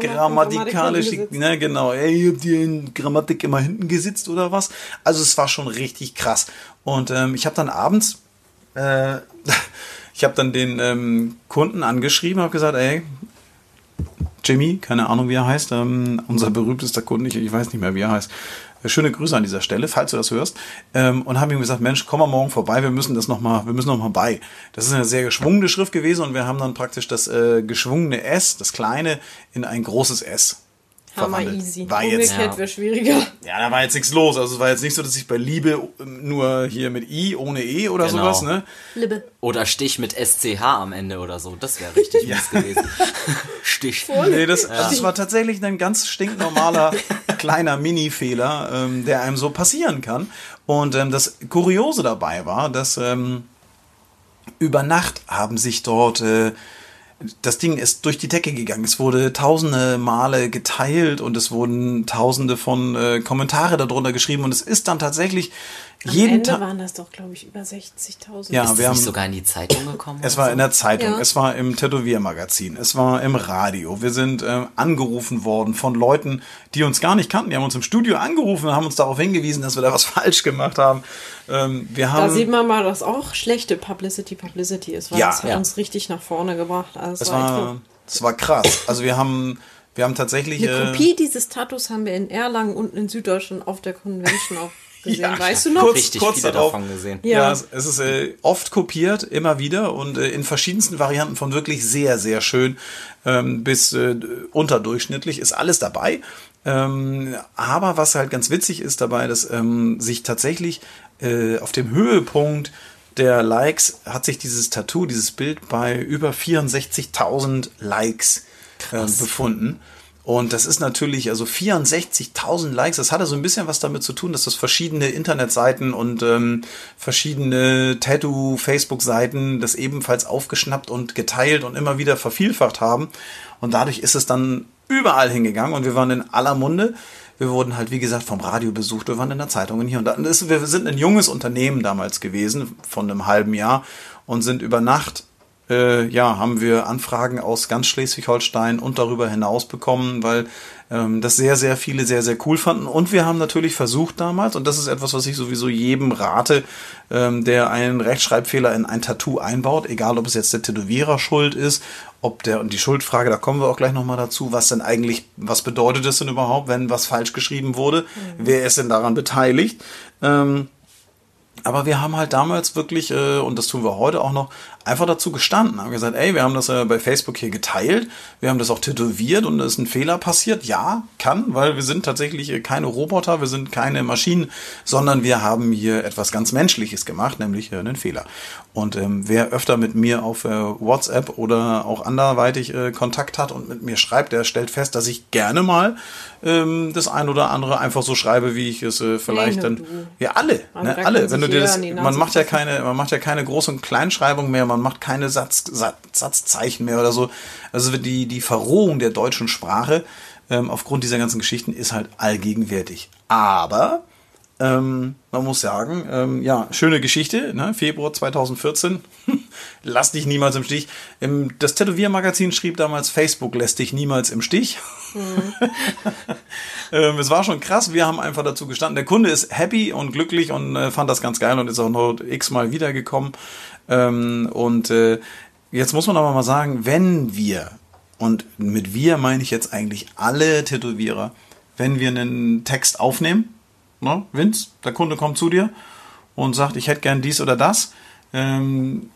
grammatikalisch, ne, genau, ey, ihr habt ihr in Grammatik immer hinten gesitzt oder was? Also es war schon richtig krass. Und ähm, ich habe dann abends, äh, ich habe dann den ähm, Kunden angeschrieben, habe gesagt, ey, Jimmy, keine Ahnung, wie er heißt, ähm, unser berühmtester Kunde, ich, ich weiß nicht mehr, wie er heißt. Äh, Schöne Grüße an dieser Stelle, falls du das hörst. Ähm, und habe ihm gesagt, Mensch, komm mal morgen vorbei, wir müssen das noch mal, wir müssen noch mal bei. Das ist eine sehr geschwungene Schrift gewesen und wir haben dann praktisch das äh, geschwungene S, das kleine, in ein großes S verwandelt. easy. War jetzt, Umgekehrt Ja. wäre schwieriger. ja, da war jetzt nichts los. Also es war jetzt nicht so, dass ich bei Liebe ähm, nur hier mit I ohne E oder Genau. sowas, ne? Lippe. Oder Stich mit SCH am Ende oder so. Das wäre richtig mies gewesen. Stich. Nee, das, also es war tatsächlich ein ganz stinknormaler kleiner Mini-Fehler, ähm, der einem so passieren kann. Und ähm, das Kuriose dabei war, dass ähm, über Nacht haben sich dort äh, das Ding ist durch die Decke gegangen. Es wurde tausende Male geteilt und es wurden tausende von äh, Kommentare darunter geschrieben und es ist dann tatsächlich Am jeden Ende Tag. waren das doch, glaube ich, über 60.000. Ja, Ist das wir haben nicht sogar in die Zeitung gekommen? es war so? in der Zeitung, Ja. es war im Tätowiermagazin, es war im Radio. Wir sind ähm, angerufen worden von Leuten, die uns gar nicht kannten. Die haben uns im Studio angerufen und haben uns darauf hingewiesen, dass wir da was falsch gemacht haben. Ähm, wir Da haben sieht man mal, dass auch schlechte Publicity Publicity ist, weil Ja. das hat Ja. uns richtig nach vorne gebracht. Also es war es war krass. Also wir haben, wir haben tatsächlich eine äh, Kopie dieses Tattoos haben wir in Erlangen und in Süddeutschland auf der Convention auch gesehen. Ja, weißt du noch? kurz- Richtig kurz viele darauf. davon gesehen. Ja, Ja. es es ist äh, oft kopiert, immer wieder und äh, in verschiedensten Varianten von wirklich sehr, sehr schön ähm, bis äh, unterdurchschnittlich ist alles dabei. Ähm, aber was halt ganz witzig ist dabei, dass ähm, sich tatsächlich äh, auf dem Höhepunkt der Likes hat sich dieses Tattoo, dieses Bild bei über 64.000 Likes ähm, befunden. Und das ist natürlich, also 64.000 Likes, das hatte so ein bisschen was damit zu tun, dass das verschiedene Internetseiten und ähm, verschiedene Tattoo-Facebook-Seiten das ebenfalls aufgeschnappt und geteilt und immer wieder vervielfacht haben. Und dadurch ist es dann überall hingegangen und wir waren in aller Munde. Wir wurden halt, wie gesagt, vom Radio besucht, wir waren in der Zeitung und hier und da. Und das, wir sind ein junges Unternehmen damals gewesen, von einem halben Jahr, und sind über Nacht äh, ja, haben wir Anfragen aus ganz Schleswig-Holstein und darüber hinaus bekommen, weil ähm, das sehr, sehr viele sehr, sehr cool fanden. Und wir haben natürlich versucht damals, und das ist etwas, was ich sowieso jedem rate, ähm, der einen Rechtschreibfehler in ein Tattoo einbaut, egal ob es jetzt der Tätowierer schuld ist, ob der, und die Schuldfrage, da kommen wir auch gleich nochmal dazu, was denn eigentlich, was bedeutet es denn überhaupt, wenn was falsch geschrieben wurde? Wer ist denn daran beteiligt? Ähm, aber wir haben halt damals wirklich, äh, und das tun wir heute auch noch, einfach dazu gestanden. Haben gesagt, ey, wir haben das äh, bei Facebook hier geteilt, wir haben das auch tätowiert und es ist ein Fehler passiert. Ja, kann, weil wir sind tatsächlich keine Roboter, wir sind keine Maschinen, sondern wir haben hier etwas ganz Menschliches gemacht, nämlich äh, einen Fehler. Und ähm, wer öfter mit mir auf äh, WhatsApp oder auch anderweitig äh, Kontakt hat und mit mir schreibt, der stellt fest, dass ich gerne mal ähm, das ein oder andere einfach so schreibe, wie ich es äh, vielleicht nur dann. du. Ja, alle, ne, alle. Wenn du dir das, man macht ja keine, man macht ja keine Groß- und Kleinschreibung mehr, man macht keine Satz, Satz, Satzzeichen mehr oder so. Also die, die Verrohung der deutschen Sprache ähm, aufgrund dieser ganzen Geschichten ist halt allgegenwärtig. Aber ähm, man muss sagen, ähm, ja, schöne Geschichte, ne? Februar 2014. Lass dich niemals im Stich. Ähm, das Tätowiermagazin schrieb damals, Facebook lässt dich niemals im Stich. ähm, es war schon krass, wir haben einfach dazu gestanden. Der Kunde ist happy und glücklich und äh, fand das ganz geil und ist auch noch x-mal wiedergekommen. Ähm, und äh, jetzt muss man aber mal sagen, wenn wir, und mit wir meine ich jetzt eigentlich alle Tätowierer, wenn wir einen Text aufnehmen, ne, Vince, der Kunde kommt zu dir und sagt, ich hätte gern dies oder das, ähm,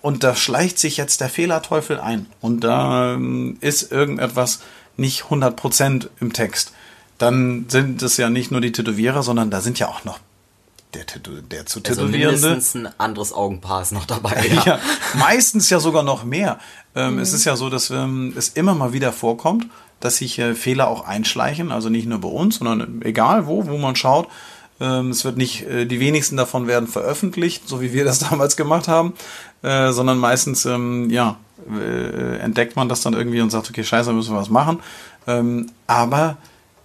und da schleicht sich jetzt der Fehlerteufel ein und da ähm, ist irgendetwas nicht 100% im Text, dann sind es ja nicht nur die Tätowierer, sondern da sind ja auch noch der, der zu Also Tätowierende. mindestens ein anderes Augenpaar ist noch dabei. Ja. meistens ja sogar noch mehr. Ähm, Es ist ja so, dass ähm, es immer mal wieder vorkommt, dass sich äh, Fehler auch einschleichen, also nicht nur bei uns, sondern egal wo, wo man schaut. Ähm, es wird nicht, äh, die wenigsten davon werden veröffentlicht, so wie wir das damals gemacht haben, äh, sondern meistens, ähm, ja, äh, entdeckt man das dann irgendwie und sagt, okay, scheiße, müssen wir was machen. Ähm, aber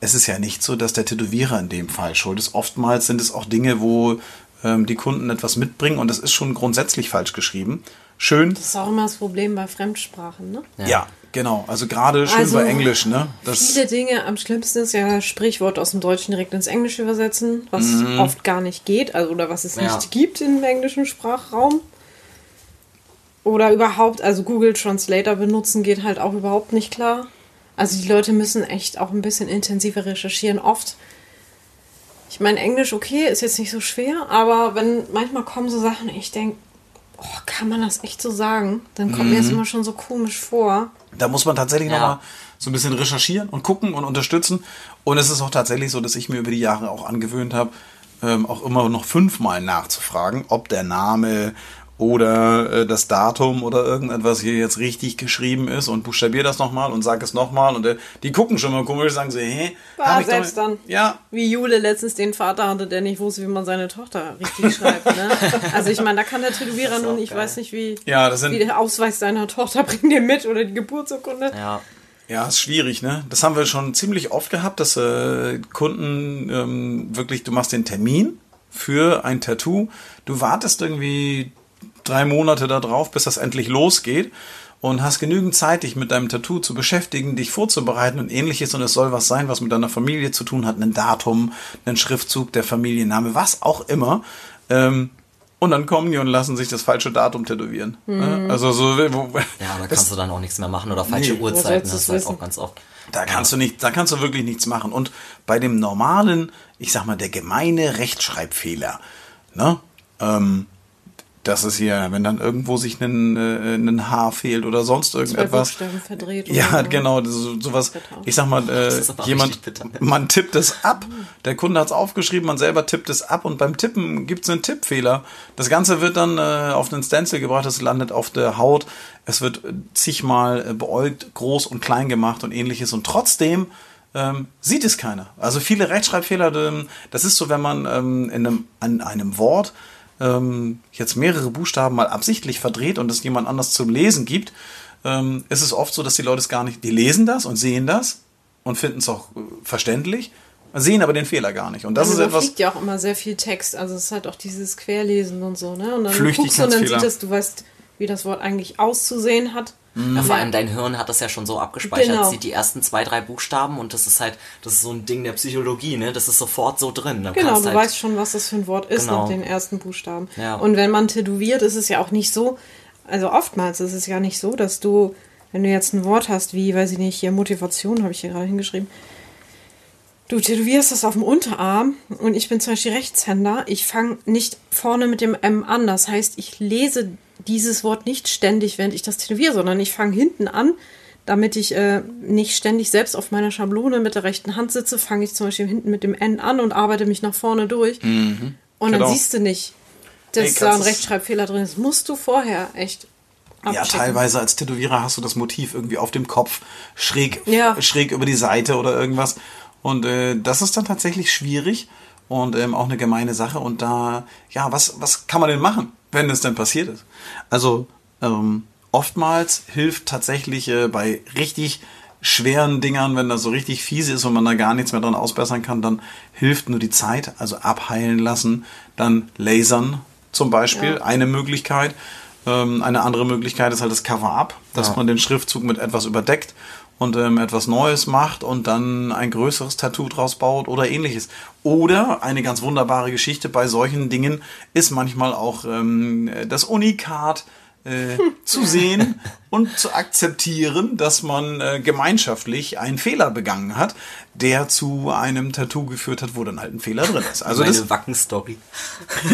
es ist ja nicht so, dass der Tätowierer in dem Fall schuld ist. Oftmals sind es auch Dinge, wo ähm, die Kunden etwas mitbringen und das ist schon grundsätzlich falsch geschrieben. Schön. Das ist auch immer das Problem bei Fremdsprachen, ne? Ja, genau. Also gerade schön Also, bei Englisch, ne? Das, Viele Dinge, am schlimmsten ist ja Sprichwort aus dem Deutschen direkt ins Englische übersetzen, was Mhm. oft gar nicht geht, also oder was es Ja. nicht gibt im englischen Sprachraum. Oder überhaupt, also Google Translator benutzen geht halt auch überhaupt nicht klar. Also die Leute müssen echt auch ein bisschen intensiver recherchieren. Oft, ich meine, Englisch okay, ist jetzt nicht so schwer, aber wenn manchmal kommen so Sachen, ich denke, oh, kann man das echt so sagen? Dann kommt mir das Mhm. immer schon so komisch vor. da muss man tatsächlich Ja. nochmal so ein bisschen recherchieren und gucken und unterstützen. Und es ist auch tatsächlich so, dass ich mir über die Jahre auch angewöhnt habe, ähm, auch immer noch fünfmal nachzufragen, ob der Name oder äh, das Datum oder irgendetwas hier jetzt richtig geschrieben ist und buchstabier das nochmal und sag es nochmal und äh, die gucken schon mal komisch, sagen so, hä? War hab ich selbst doch- dann. Ja, Wie Jule letztens den Vater hatte, der nicht wusste, wie man seine Tochter richtig schreibt. Ne? Also ich meine, da kann der Tätowierer nun, ich weiß nicht, wie, ja, das sind wie der Ausweis seiner Tochter bringt dir mit oder die Geburtsurkunde. Ja. Ja, ist schwierig, ne? Das haben wir schon ziemlich oft gehabt, dass äh, Kunden ähm, wirklich, du machst den Termin für ein Tattoo, du wartest irgendwie drei Monate da drauf, bis das endlich losgeht und hast genügend Zeit, dich mit deinem Tattoo zu beschäftigen, dich vorzubereiten und ähnliches und es soll was sein, was mit deiner Familie zu tun hat, ein Datum, einen Schriftzug, der Familienname, was auch immer. Ähm, und dann kommen die und lassen sich das falsche Datum tätowieren. ne? Also so, wo, Ja, da kannst du dann auch nichts mehr machen oder falsche Nee. Uhrzeiten, das ist halt auch ganz oft. Da kannst du nicht, da kannst du wirklich nichts machen. Und bei dem normalen, ich sag mal, der gemeine Rechtschreibfehler, ne? Ähm, das ist hier, wenn dann irgendwo sich ein, äh, ein Haar fehlt oder sonst irgendetwas. Verdreht. Ja, oder so. genau, ist sowas. Ich sag mal, äh, jemand, man tippt es ab, der Kunde hat es aufgeschrieben, man selber tippt es ab und beim Tippen gibt es einen Tippfehler. Das Ganze wird dann äh, auf den Stencil gebracht, es landet auf der Haut, es wird äh, zigmal äh, beäugt, groß und klein gemacht und ähnliches und trotzdem ähm, sieht es keiner. Also viele Rechtschreibfehler, ähm, das ist so, wenn man ähm, in einem, an einem Wort ähm, jetzt mehrere Buchstaben mal absichtlich verdreht und es jemand anders zum Lesen gibt, ähm, ist es oft so, dass die Leute es gar nicht, die lesen das und sehen das und finden es auch äh, verständlich, sehen aber den Fehler gar nicht. Und das Das ist da etwas, fliegt ja auch immer sehr viel Text. Also es ist halt auch dieses Querlesen und so, ne? Und dann guckst du und dann sieht das, du weißt, wie das Wort eigentlich auszusehen hat. Ja, vor allem dein Hirn hat das ja schon so abgespeichert, Genau. sieht die ersten zwei, drei Buchstaben und das ist halt, das ist so ein Ding der Psychologie, ne? Das ist sofort so drin. Da Genau, du halt, weißt schon, was das für ein Wort ist Genau. nach den ersten Buchstaben. Ja. Und wenn man tätowiert, ist es ja auch nicht so, also oftmals ist es ja nicht so, dass du, wenn du jetzt ein Wort hast, wie, weiß ich nicht, hier Motivation, habe ich hier gerade hingeschrieben, du tätowierst das auf dem Unterarm und ich bin zum Beispiel Rechtshänder, ich fange nicht vorne mit dem M an. Das heißt, ich lese dieses Wort nicht ständig, während ich das tätowiere, sondern ich fange hinten an, damit ich äh, nicht ständig selbst auf meiner Schablone mit der rechten Hand sitze, fange ich zum Beispiel hinten mit dem N an und arbeite mich nach vorne durch. Und dann Genau. siehst du nicht, dass Ey, da ein Rechtschreibfehler drin ist. Das musst du vorher echt ja, abchecken. teilweise als Tätowierer hast du das Motiv irgendwie auf dem Kopf, schräg, Ja. schräg über die Seite oder irgendwas. Und äh, das ist dann tatsächlich schwierig und ähm, auch eine gemeine Sache. Und da, ja, was, was kann man denn machen, wenn es denn passiert ist? Also, ähm, oftmals hilft tatsächlich äh, bei richtig schweren Dingern, wenn das so richtig fiese ist und man da gar nichts mehr dran ausbessern kann, dann hilft nur die Zeit, also abheilen lassen, dann lasern zum Beispiel, Ja. eine Möglichkeit. Ähm, eine andere Möglichkeit ist halt das Cover-up, dass Ja. man den Schriftzug mit etwas überdeckt und ähm, etwas Neues macht und dann ein größeres Tattoo draus baut oder ähnliches. Oder eine ganz wunderbare Geschichte bei solchen Dingen ist manchmal auch ähm, das Unikat äh, zu sehen und zu akzeptieren, dass man äh, gemeinschaftlich einen Fehler begangen hat, der zu einem Tattoo geführt hat, wo dann halt ein Fehler drin ist. Also das, meine Wacken-Story.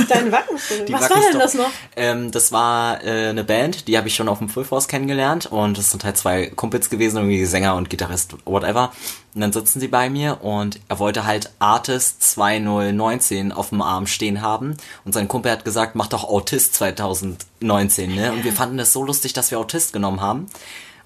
Dein Wacken. Die Was war denn Wacken-Story. das noch? Ähm, das war äh, eine Band, die habe ich schon auf dem Full Force kennengelernt und es sind halt zwei Kumpels gewesen, irgendwie Sänger und Gitarrist, whatever. Und dann sitzen sie bei mir und er wollte halt Artist 2019 auf dem Arm stehen haben und sein Kumpel hat gesagt, mach doch Autist 2019, ne? Und wir fanden das so lustig, dass wir Autist genommen haben.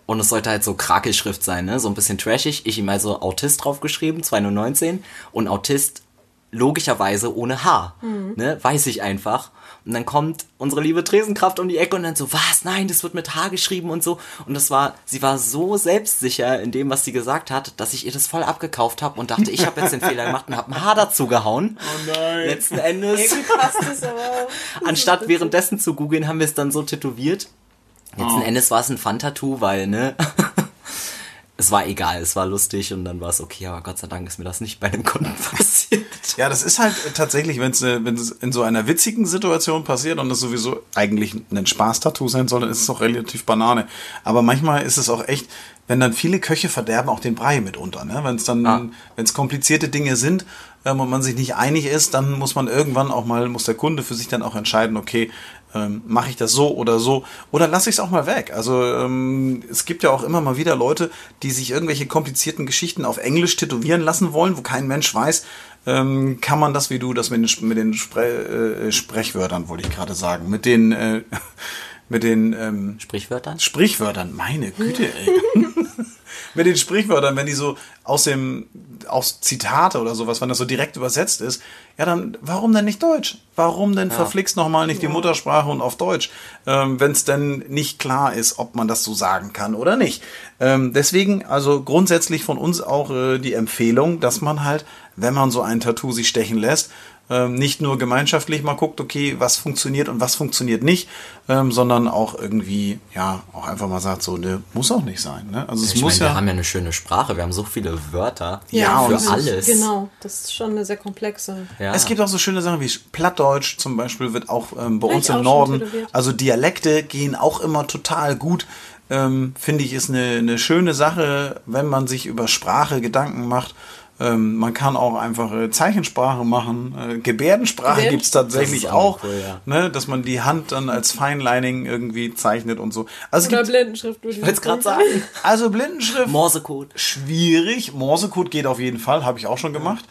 Und es sollte halt so Krakelschrift sein, ne? So ein bisschen trashig. Ich ihm also Autist draufgeschrieben, 2019 und Autist logischerweise ohne H. Ne? Weiß ich einfach. Und dann kommt unsere liebe Tresenkraft um die Ecke und dann so, was? Nein, das wird mit H geschrieben und so. Und das war, sie war so selbstsicher in dem, was sie gesagt hat, dass ich ihr das voll abgekauft habe und dachte, ich habe jetzt den Fehler gemacht und habe ein H dazu gehauen. Oh nein. Letzten Endes, Irgendwie passt das aber. anstatt währenddessen zu googeln, haben wir es dann so tätowiert. Letzten Endes war es ein Fun-Tattoo, weil, ne? es war egal, es war lustig und dann war es okay, aber Gott sei Dank ist mir das nicht bei dem Kunden passiert. Ja, das ist halt tatsächlich, wenn es wenn es in so einer witzigen Situation passiert und das sowieso eigentlich ein Spaß-Tattoo sein soll, dann ist es auch relativ Banane. Aber manchmal ist es auch echt, wenn dann viele Köche verderben auch den Brei mitunter. Ne? Wenn es dann, Ah. wenn es komplizierte Dinge sind ähm, und man sich nicht einig ist, dann muss man irgendwann auch mal, muss der Kunde für sich dann auch entscheiden, okay, ähm, mache ich das so oder so oder lasse ich es auch mal weg. Also ähm, es gibt ja auch immer mal wieder Leute, die sich irgendwelche komplizierten Geschichten auf Englisch tätowieren lassen wollen, wo kein Mensch weiß, ähm, kann man das wie du, das mit den, mit den Spre äh, Sprechwörtern, wollte ich gerade sagen, mit den, äh, mit den ähm, Sprichwörtern? Sprichwörtern, meine Güte, ey. mit den Sprichwörtern, wenn die so aus dem, aus Zitate oder sowas, wenn das so direkt übersetzt ist, ja dann, warum denn nicht Deutsch? Warum denn verflixt nochmal nicht die Muttersprache und auf Deutsch, ähm, wenn es denn nicht klar ist, ob man das so sagen kann oder nicht? Ähm, deswegen, also grundsätzlich von uns auch äh, die Empfehlung, dass man halt, wenn man so ein Tattoo sich stechen lässt, ähm, nicht nur gemeinschaftlich mal guckt, okay, was funktioniert und was funktioniert nicht, ähm, sondern auch irgendwie, ja, auch einfach mal sagt, so, ne, muss auch nicht sein. Ne? Also es Ich muss meine, wir ja. haben ja eine schöne Sprache, wir haben so viele Wörter Ja, für und- alles. Genau, das ist schon eine sehr komplexe. Ja. Es gibt auch so schöne Sachen wie Plattdeutsch zum Beispiel wird auch ähm, bei uns im Norden. Also Dialekte gehen auch immer total gut. Ähm, Finde ich, ist eine, eine schöne Sache, wenn man sich über Sprache Gedanken macht. Ähm, man kann auch einfach äh, Zeichensprache machen. Äh, Gebärdensprache Gebärden- gibt's tatsächlich auch. auch cool, ja. ne, dass man die Hand dann als Feinlining irgendwie zeichnet und so. Also, Oder gibt, Blindenschrift. würde Ich es gerade sagen. also Blindenschrift Morsecode. schwierig. Morsecode geht auf jeden Fall, habe ich auch schon gemacht.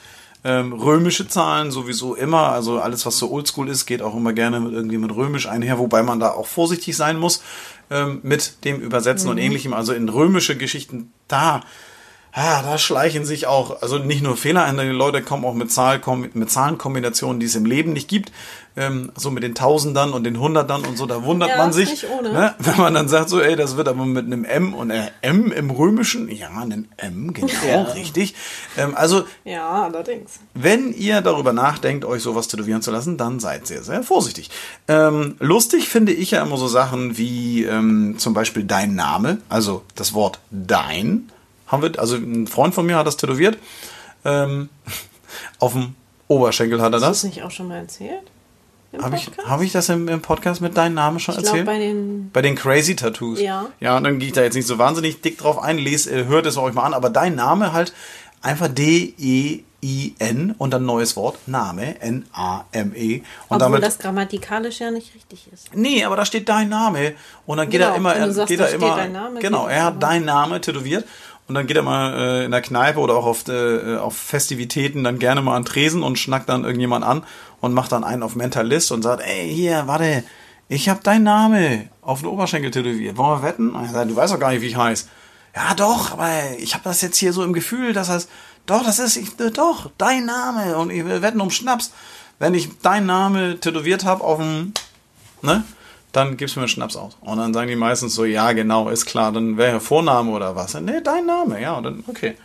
Ähm, römische Zahlen sowieso immer, also alles, was so oldschool ist, geht auch immer gerne mit, irgendwie mit römisch einher, wobei man da auch vorsichtig sein muss ähm, mit dem Übersetzen und ähnlichem. Also in römische Geschichten, da, ah, da schleichen sich auch, also nicht nur Fehler ein, die Leute kommen auch mit, Zahl, mit Zahlenkombinationen, die es im Leben nicht gibt, ähm, so mit den Tausendern und den Hundertern und so, da wundert Ja, man sich. Ne? Wenn man dann sagt so, ey, das wird aber mit einem M und äh, M im Römischen, ja, ein M, genau, richtig. Ähm, also, Ja, allerdings. wenn ihr darüber nachdenkt, euch sowas tätowieren zu lassen, dann seid sehr, sehr vorsichtig. Ähm, lustig finde ich ja immer so Sachen wie ähm, zum Beispiel dein Name, also das Wort dein. Haben wir, also ein Freund von mir hat das tätowiert. Ähm, auf dem Oberschenkel hat er Hast du das. das nicht auch schon mal erzählt? Habe ich, hab ich das im, im Podcast mit deinem Namen schon Ich glaube, erzählt? bei den. Bei den Crazy Tattoos. Ja. Ja, und dann gehe ich da jetzt nicht so wahnsinnig dick drauf ein, lest, äh, hört es euch mal an, aber dein Name halt einfach D-E-I-N und dann neues Wort, Name, N-A-M-E. Und Obwohl damit. das grammatikalisch ja nicht richtig ist. nee, aber da steht dein Name. Und dann geht Genau, er immer, er sagst, geht da er immer. dein Name, genau, er das hat dein Name tätowiert. Und dann geht er mal äh, in der Kneipe oder auch auf, äh, auf Festivitäten dann gerne mal an Tresen und schnackt dann irgendjemand an und macht dann einen auf Mentalist und sagt, ey, hier, warte, ich habe deinen Name auf den Oberschenkel tätowiert. Wollen wir wetten? Und er sagt, du weißt doch gar nicht, wie ich heiße. Ja, doch, aber ich habe das jetzt hier so im Gefühl, dass das, doch, das ist, ich, äh, doch, dein Name und wir wetten um Schnaps. Wenn ich deinen Name tätowiert habe auf dem, ne, dann gibst du mir einen Schnaps aus. Und dann sagen die meistens so, ja, genau, ist klar, dann wäre Vorname oder was. Nee, dein Name, ja, und dann, okay.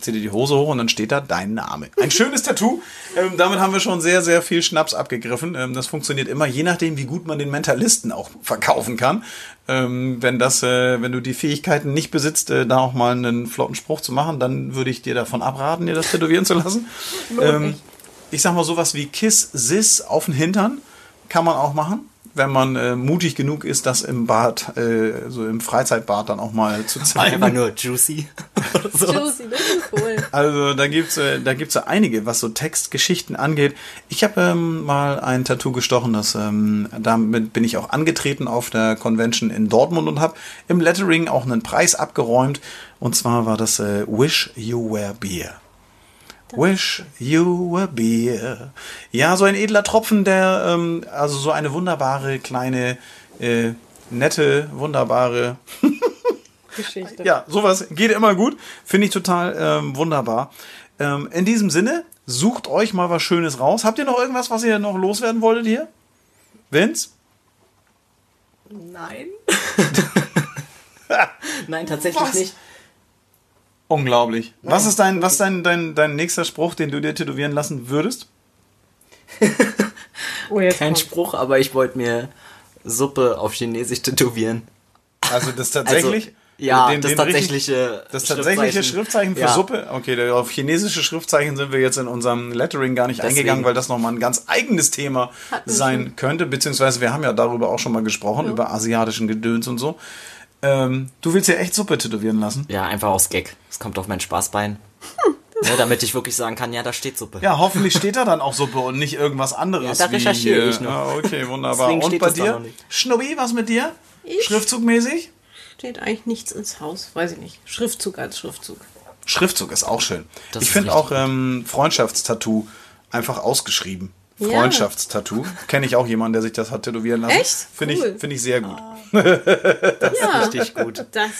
Zieh dir die Hose hoch und dann steht da dein Name. Ein schönes Tattoo. Ähm, damit haben wir schon sehr, sehr viel Schnaps abgegriffen. Ähm, das funktioniert immer, je nachdem, wie gut man den Mentalisten auch verkaufen kann. Ähm, wenn das, äh, wenn du die Fähigkeiten nicht besitzt, äh, da auch mal einen flotten Spruch zu machen, dann würde ich dir davon abraten, dir das tätowieren zu lassen. Ähm, ich sag mal sowas wie Kiss, Sis auf den Hintern kann man auch machen, wenn man äh, mutig genug ist, das im Bad, äh, so im Freizeitbad dann auch mal zu zeigen. Einfach nur juicy. Josie, das ist cool. Also da gibt's äh, da gibt's ja einige, was so Textgeschichten angeht. Ich habe ähm, mal ein Tattoo gestochen, das ähm, damit bin ich auch angetreten auf der Convention in Dortmund und habe im Lettering auch einen Preis abgeräumt. Und zwar war das äh, Wish You Were Beer. Wish you were beer. Ja, so ein edler Tropfen, der, ähm, also so eine wunderbare, kleine, äh, nette, wunderbare Geschichte. ja, sowas geht immer gut. Finde ich total ähm, wunderbar. Ähm, in diesem Sinne, sucht euch mal was Schönes raus. Habt ihr noch irgendwas, was ihr noch loswerden wolltet hier? Vince? Nein. Nein, tatsächlich Was? nicht. Unglaublich. Was ist dein, was ist dein, dein, dein nächster Spruch, den du dir tätowieren lassen würdest? Oh, Kein kommt. Spruch, aber ich wollte mir Suppe auf Chinesisch tätowieren. Also das tatsächlich? Also, ja, Den- das den tatsächliche richtig- Das tatsächliche Schriftzeichen für Ja. Suppe? Okay, auf chinesische Schriftzeichen sind wir jetzt in unserem Lettering gar nicht Deswegen. eingegangen, weil das nochmal ein ganz eigenes Thema sein könnte. Beziehungsweise wir haben ja darüber auch schon mal gesprochen, über asiatischen Gedöns und so. Ähm, du willst ja echt Suppe tätowieren lassen? Ja, einfach aus Gag. Es kommt auf mein Spaßbein. Ne, damit ich wirklich sagen kann, ja, da steht Suppe. Ja, hoffentlich steht da dann auch Suppe und nicht irgendwas anderes. Ja, da wie, recherchiere äh, ich noch. Ah, okay, wunderbar. Deswegen und steht bei das da dir? noch nicht. Schnubbi, was mit dir? Ich? Schriftzugmäßig? Steht eigentlich nichts ins Haus. Weiß ich nicht. Schriftzug als Schriftzug. Schriftzug ist auch schön. Das ich finde auch ähm, Freundschaftstattoo einfach ausgeschrieben. Ja. Freundschaftstattoo. Kenne ich auch jemanden, der sich das hat tätowieren lassen. Echt? Finde Cool. ich, finde ich sehr gut. Ja, Richtig gut. das.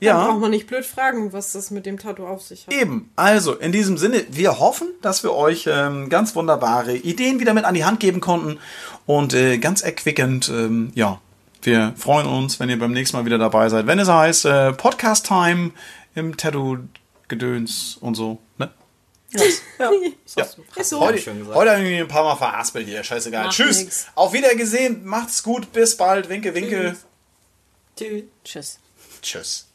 Ja. Dann braucht man nicht blöd fragen, was das mit dem Tattoo auf sich hat. Eben, also in diesem Sinne, wir hoffen, dass wir euch ähm, ganz wunderbare Ideen wieder mit an die Hand geben konnten und äh, ganz erquickend, ähm, ja, wir freuen uns, wenn ihr beim nächsten Mal wieder dabei seid. Wenn es heißt äh, Podcast Time im Tattoo-Gedöns und so, ne? Ja. Ja. Ist so. Heute, schön gesagt. heute irgendwie ein paar Mal verhaspelt hier, scheißegal. Macht Tschüss, nix. auf Wiedergesehen, macht's gut, bis bald, winke, winke. Tschüss. Tschüss. Tschüss.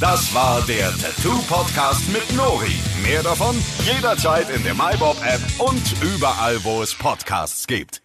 Das war der Tattoo Podcast mit Nori. Mehr davon jederzeit in der MyBob App und überall, wo es Podcasts gibt.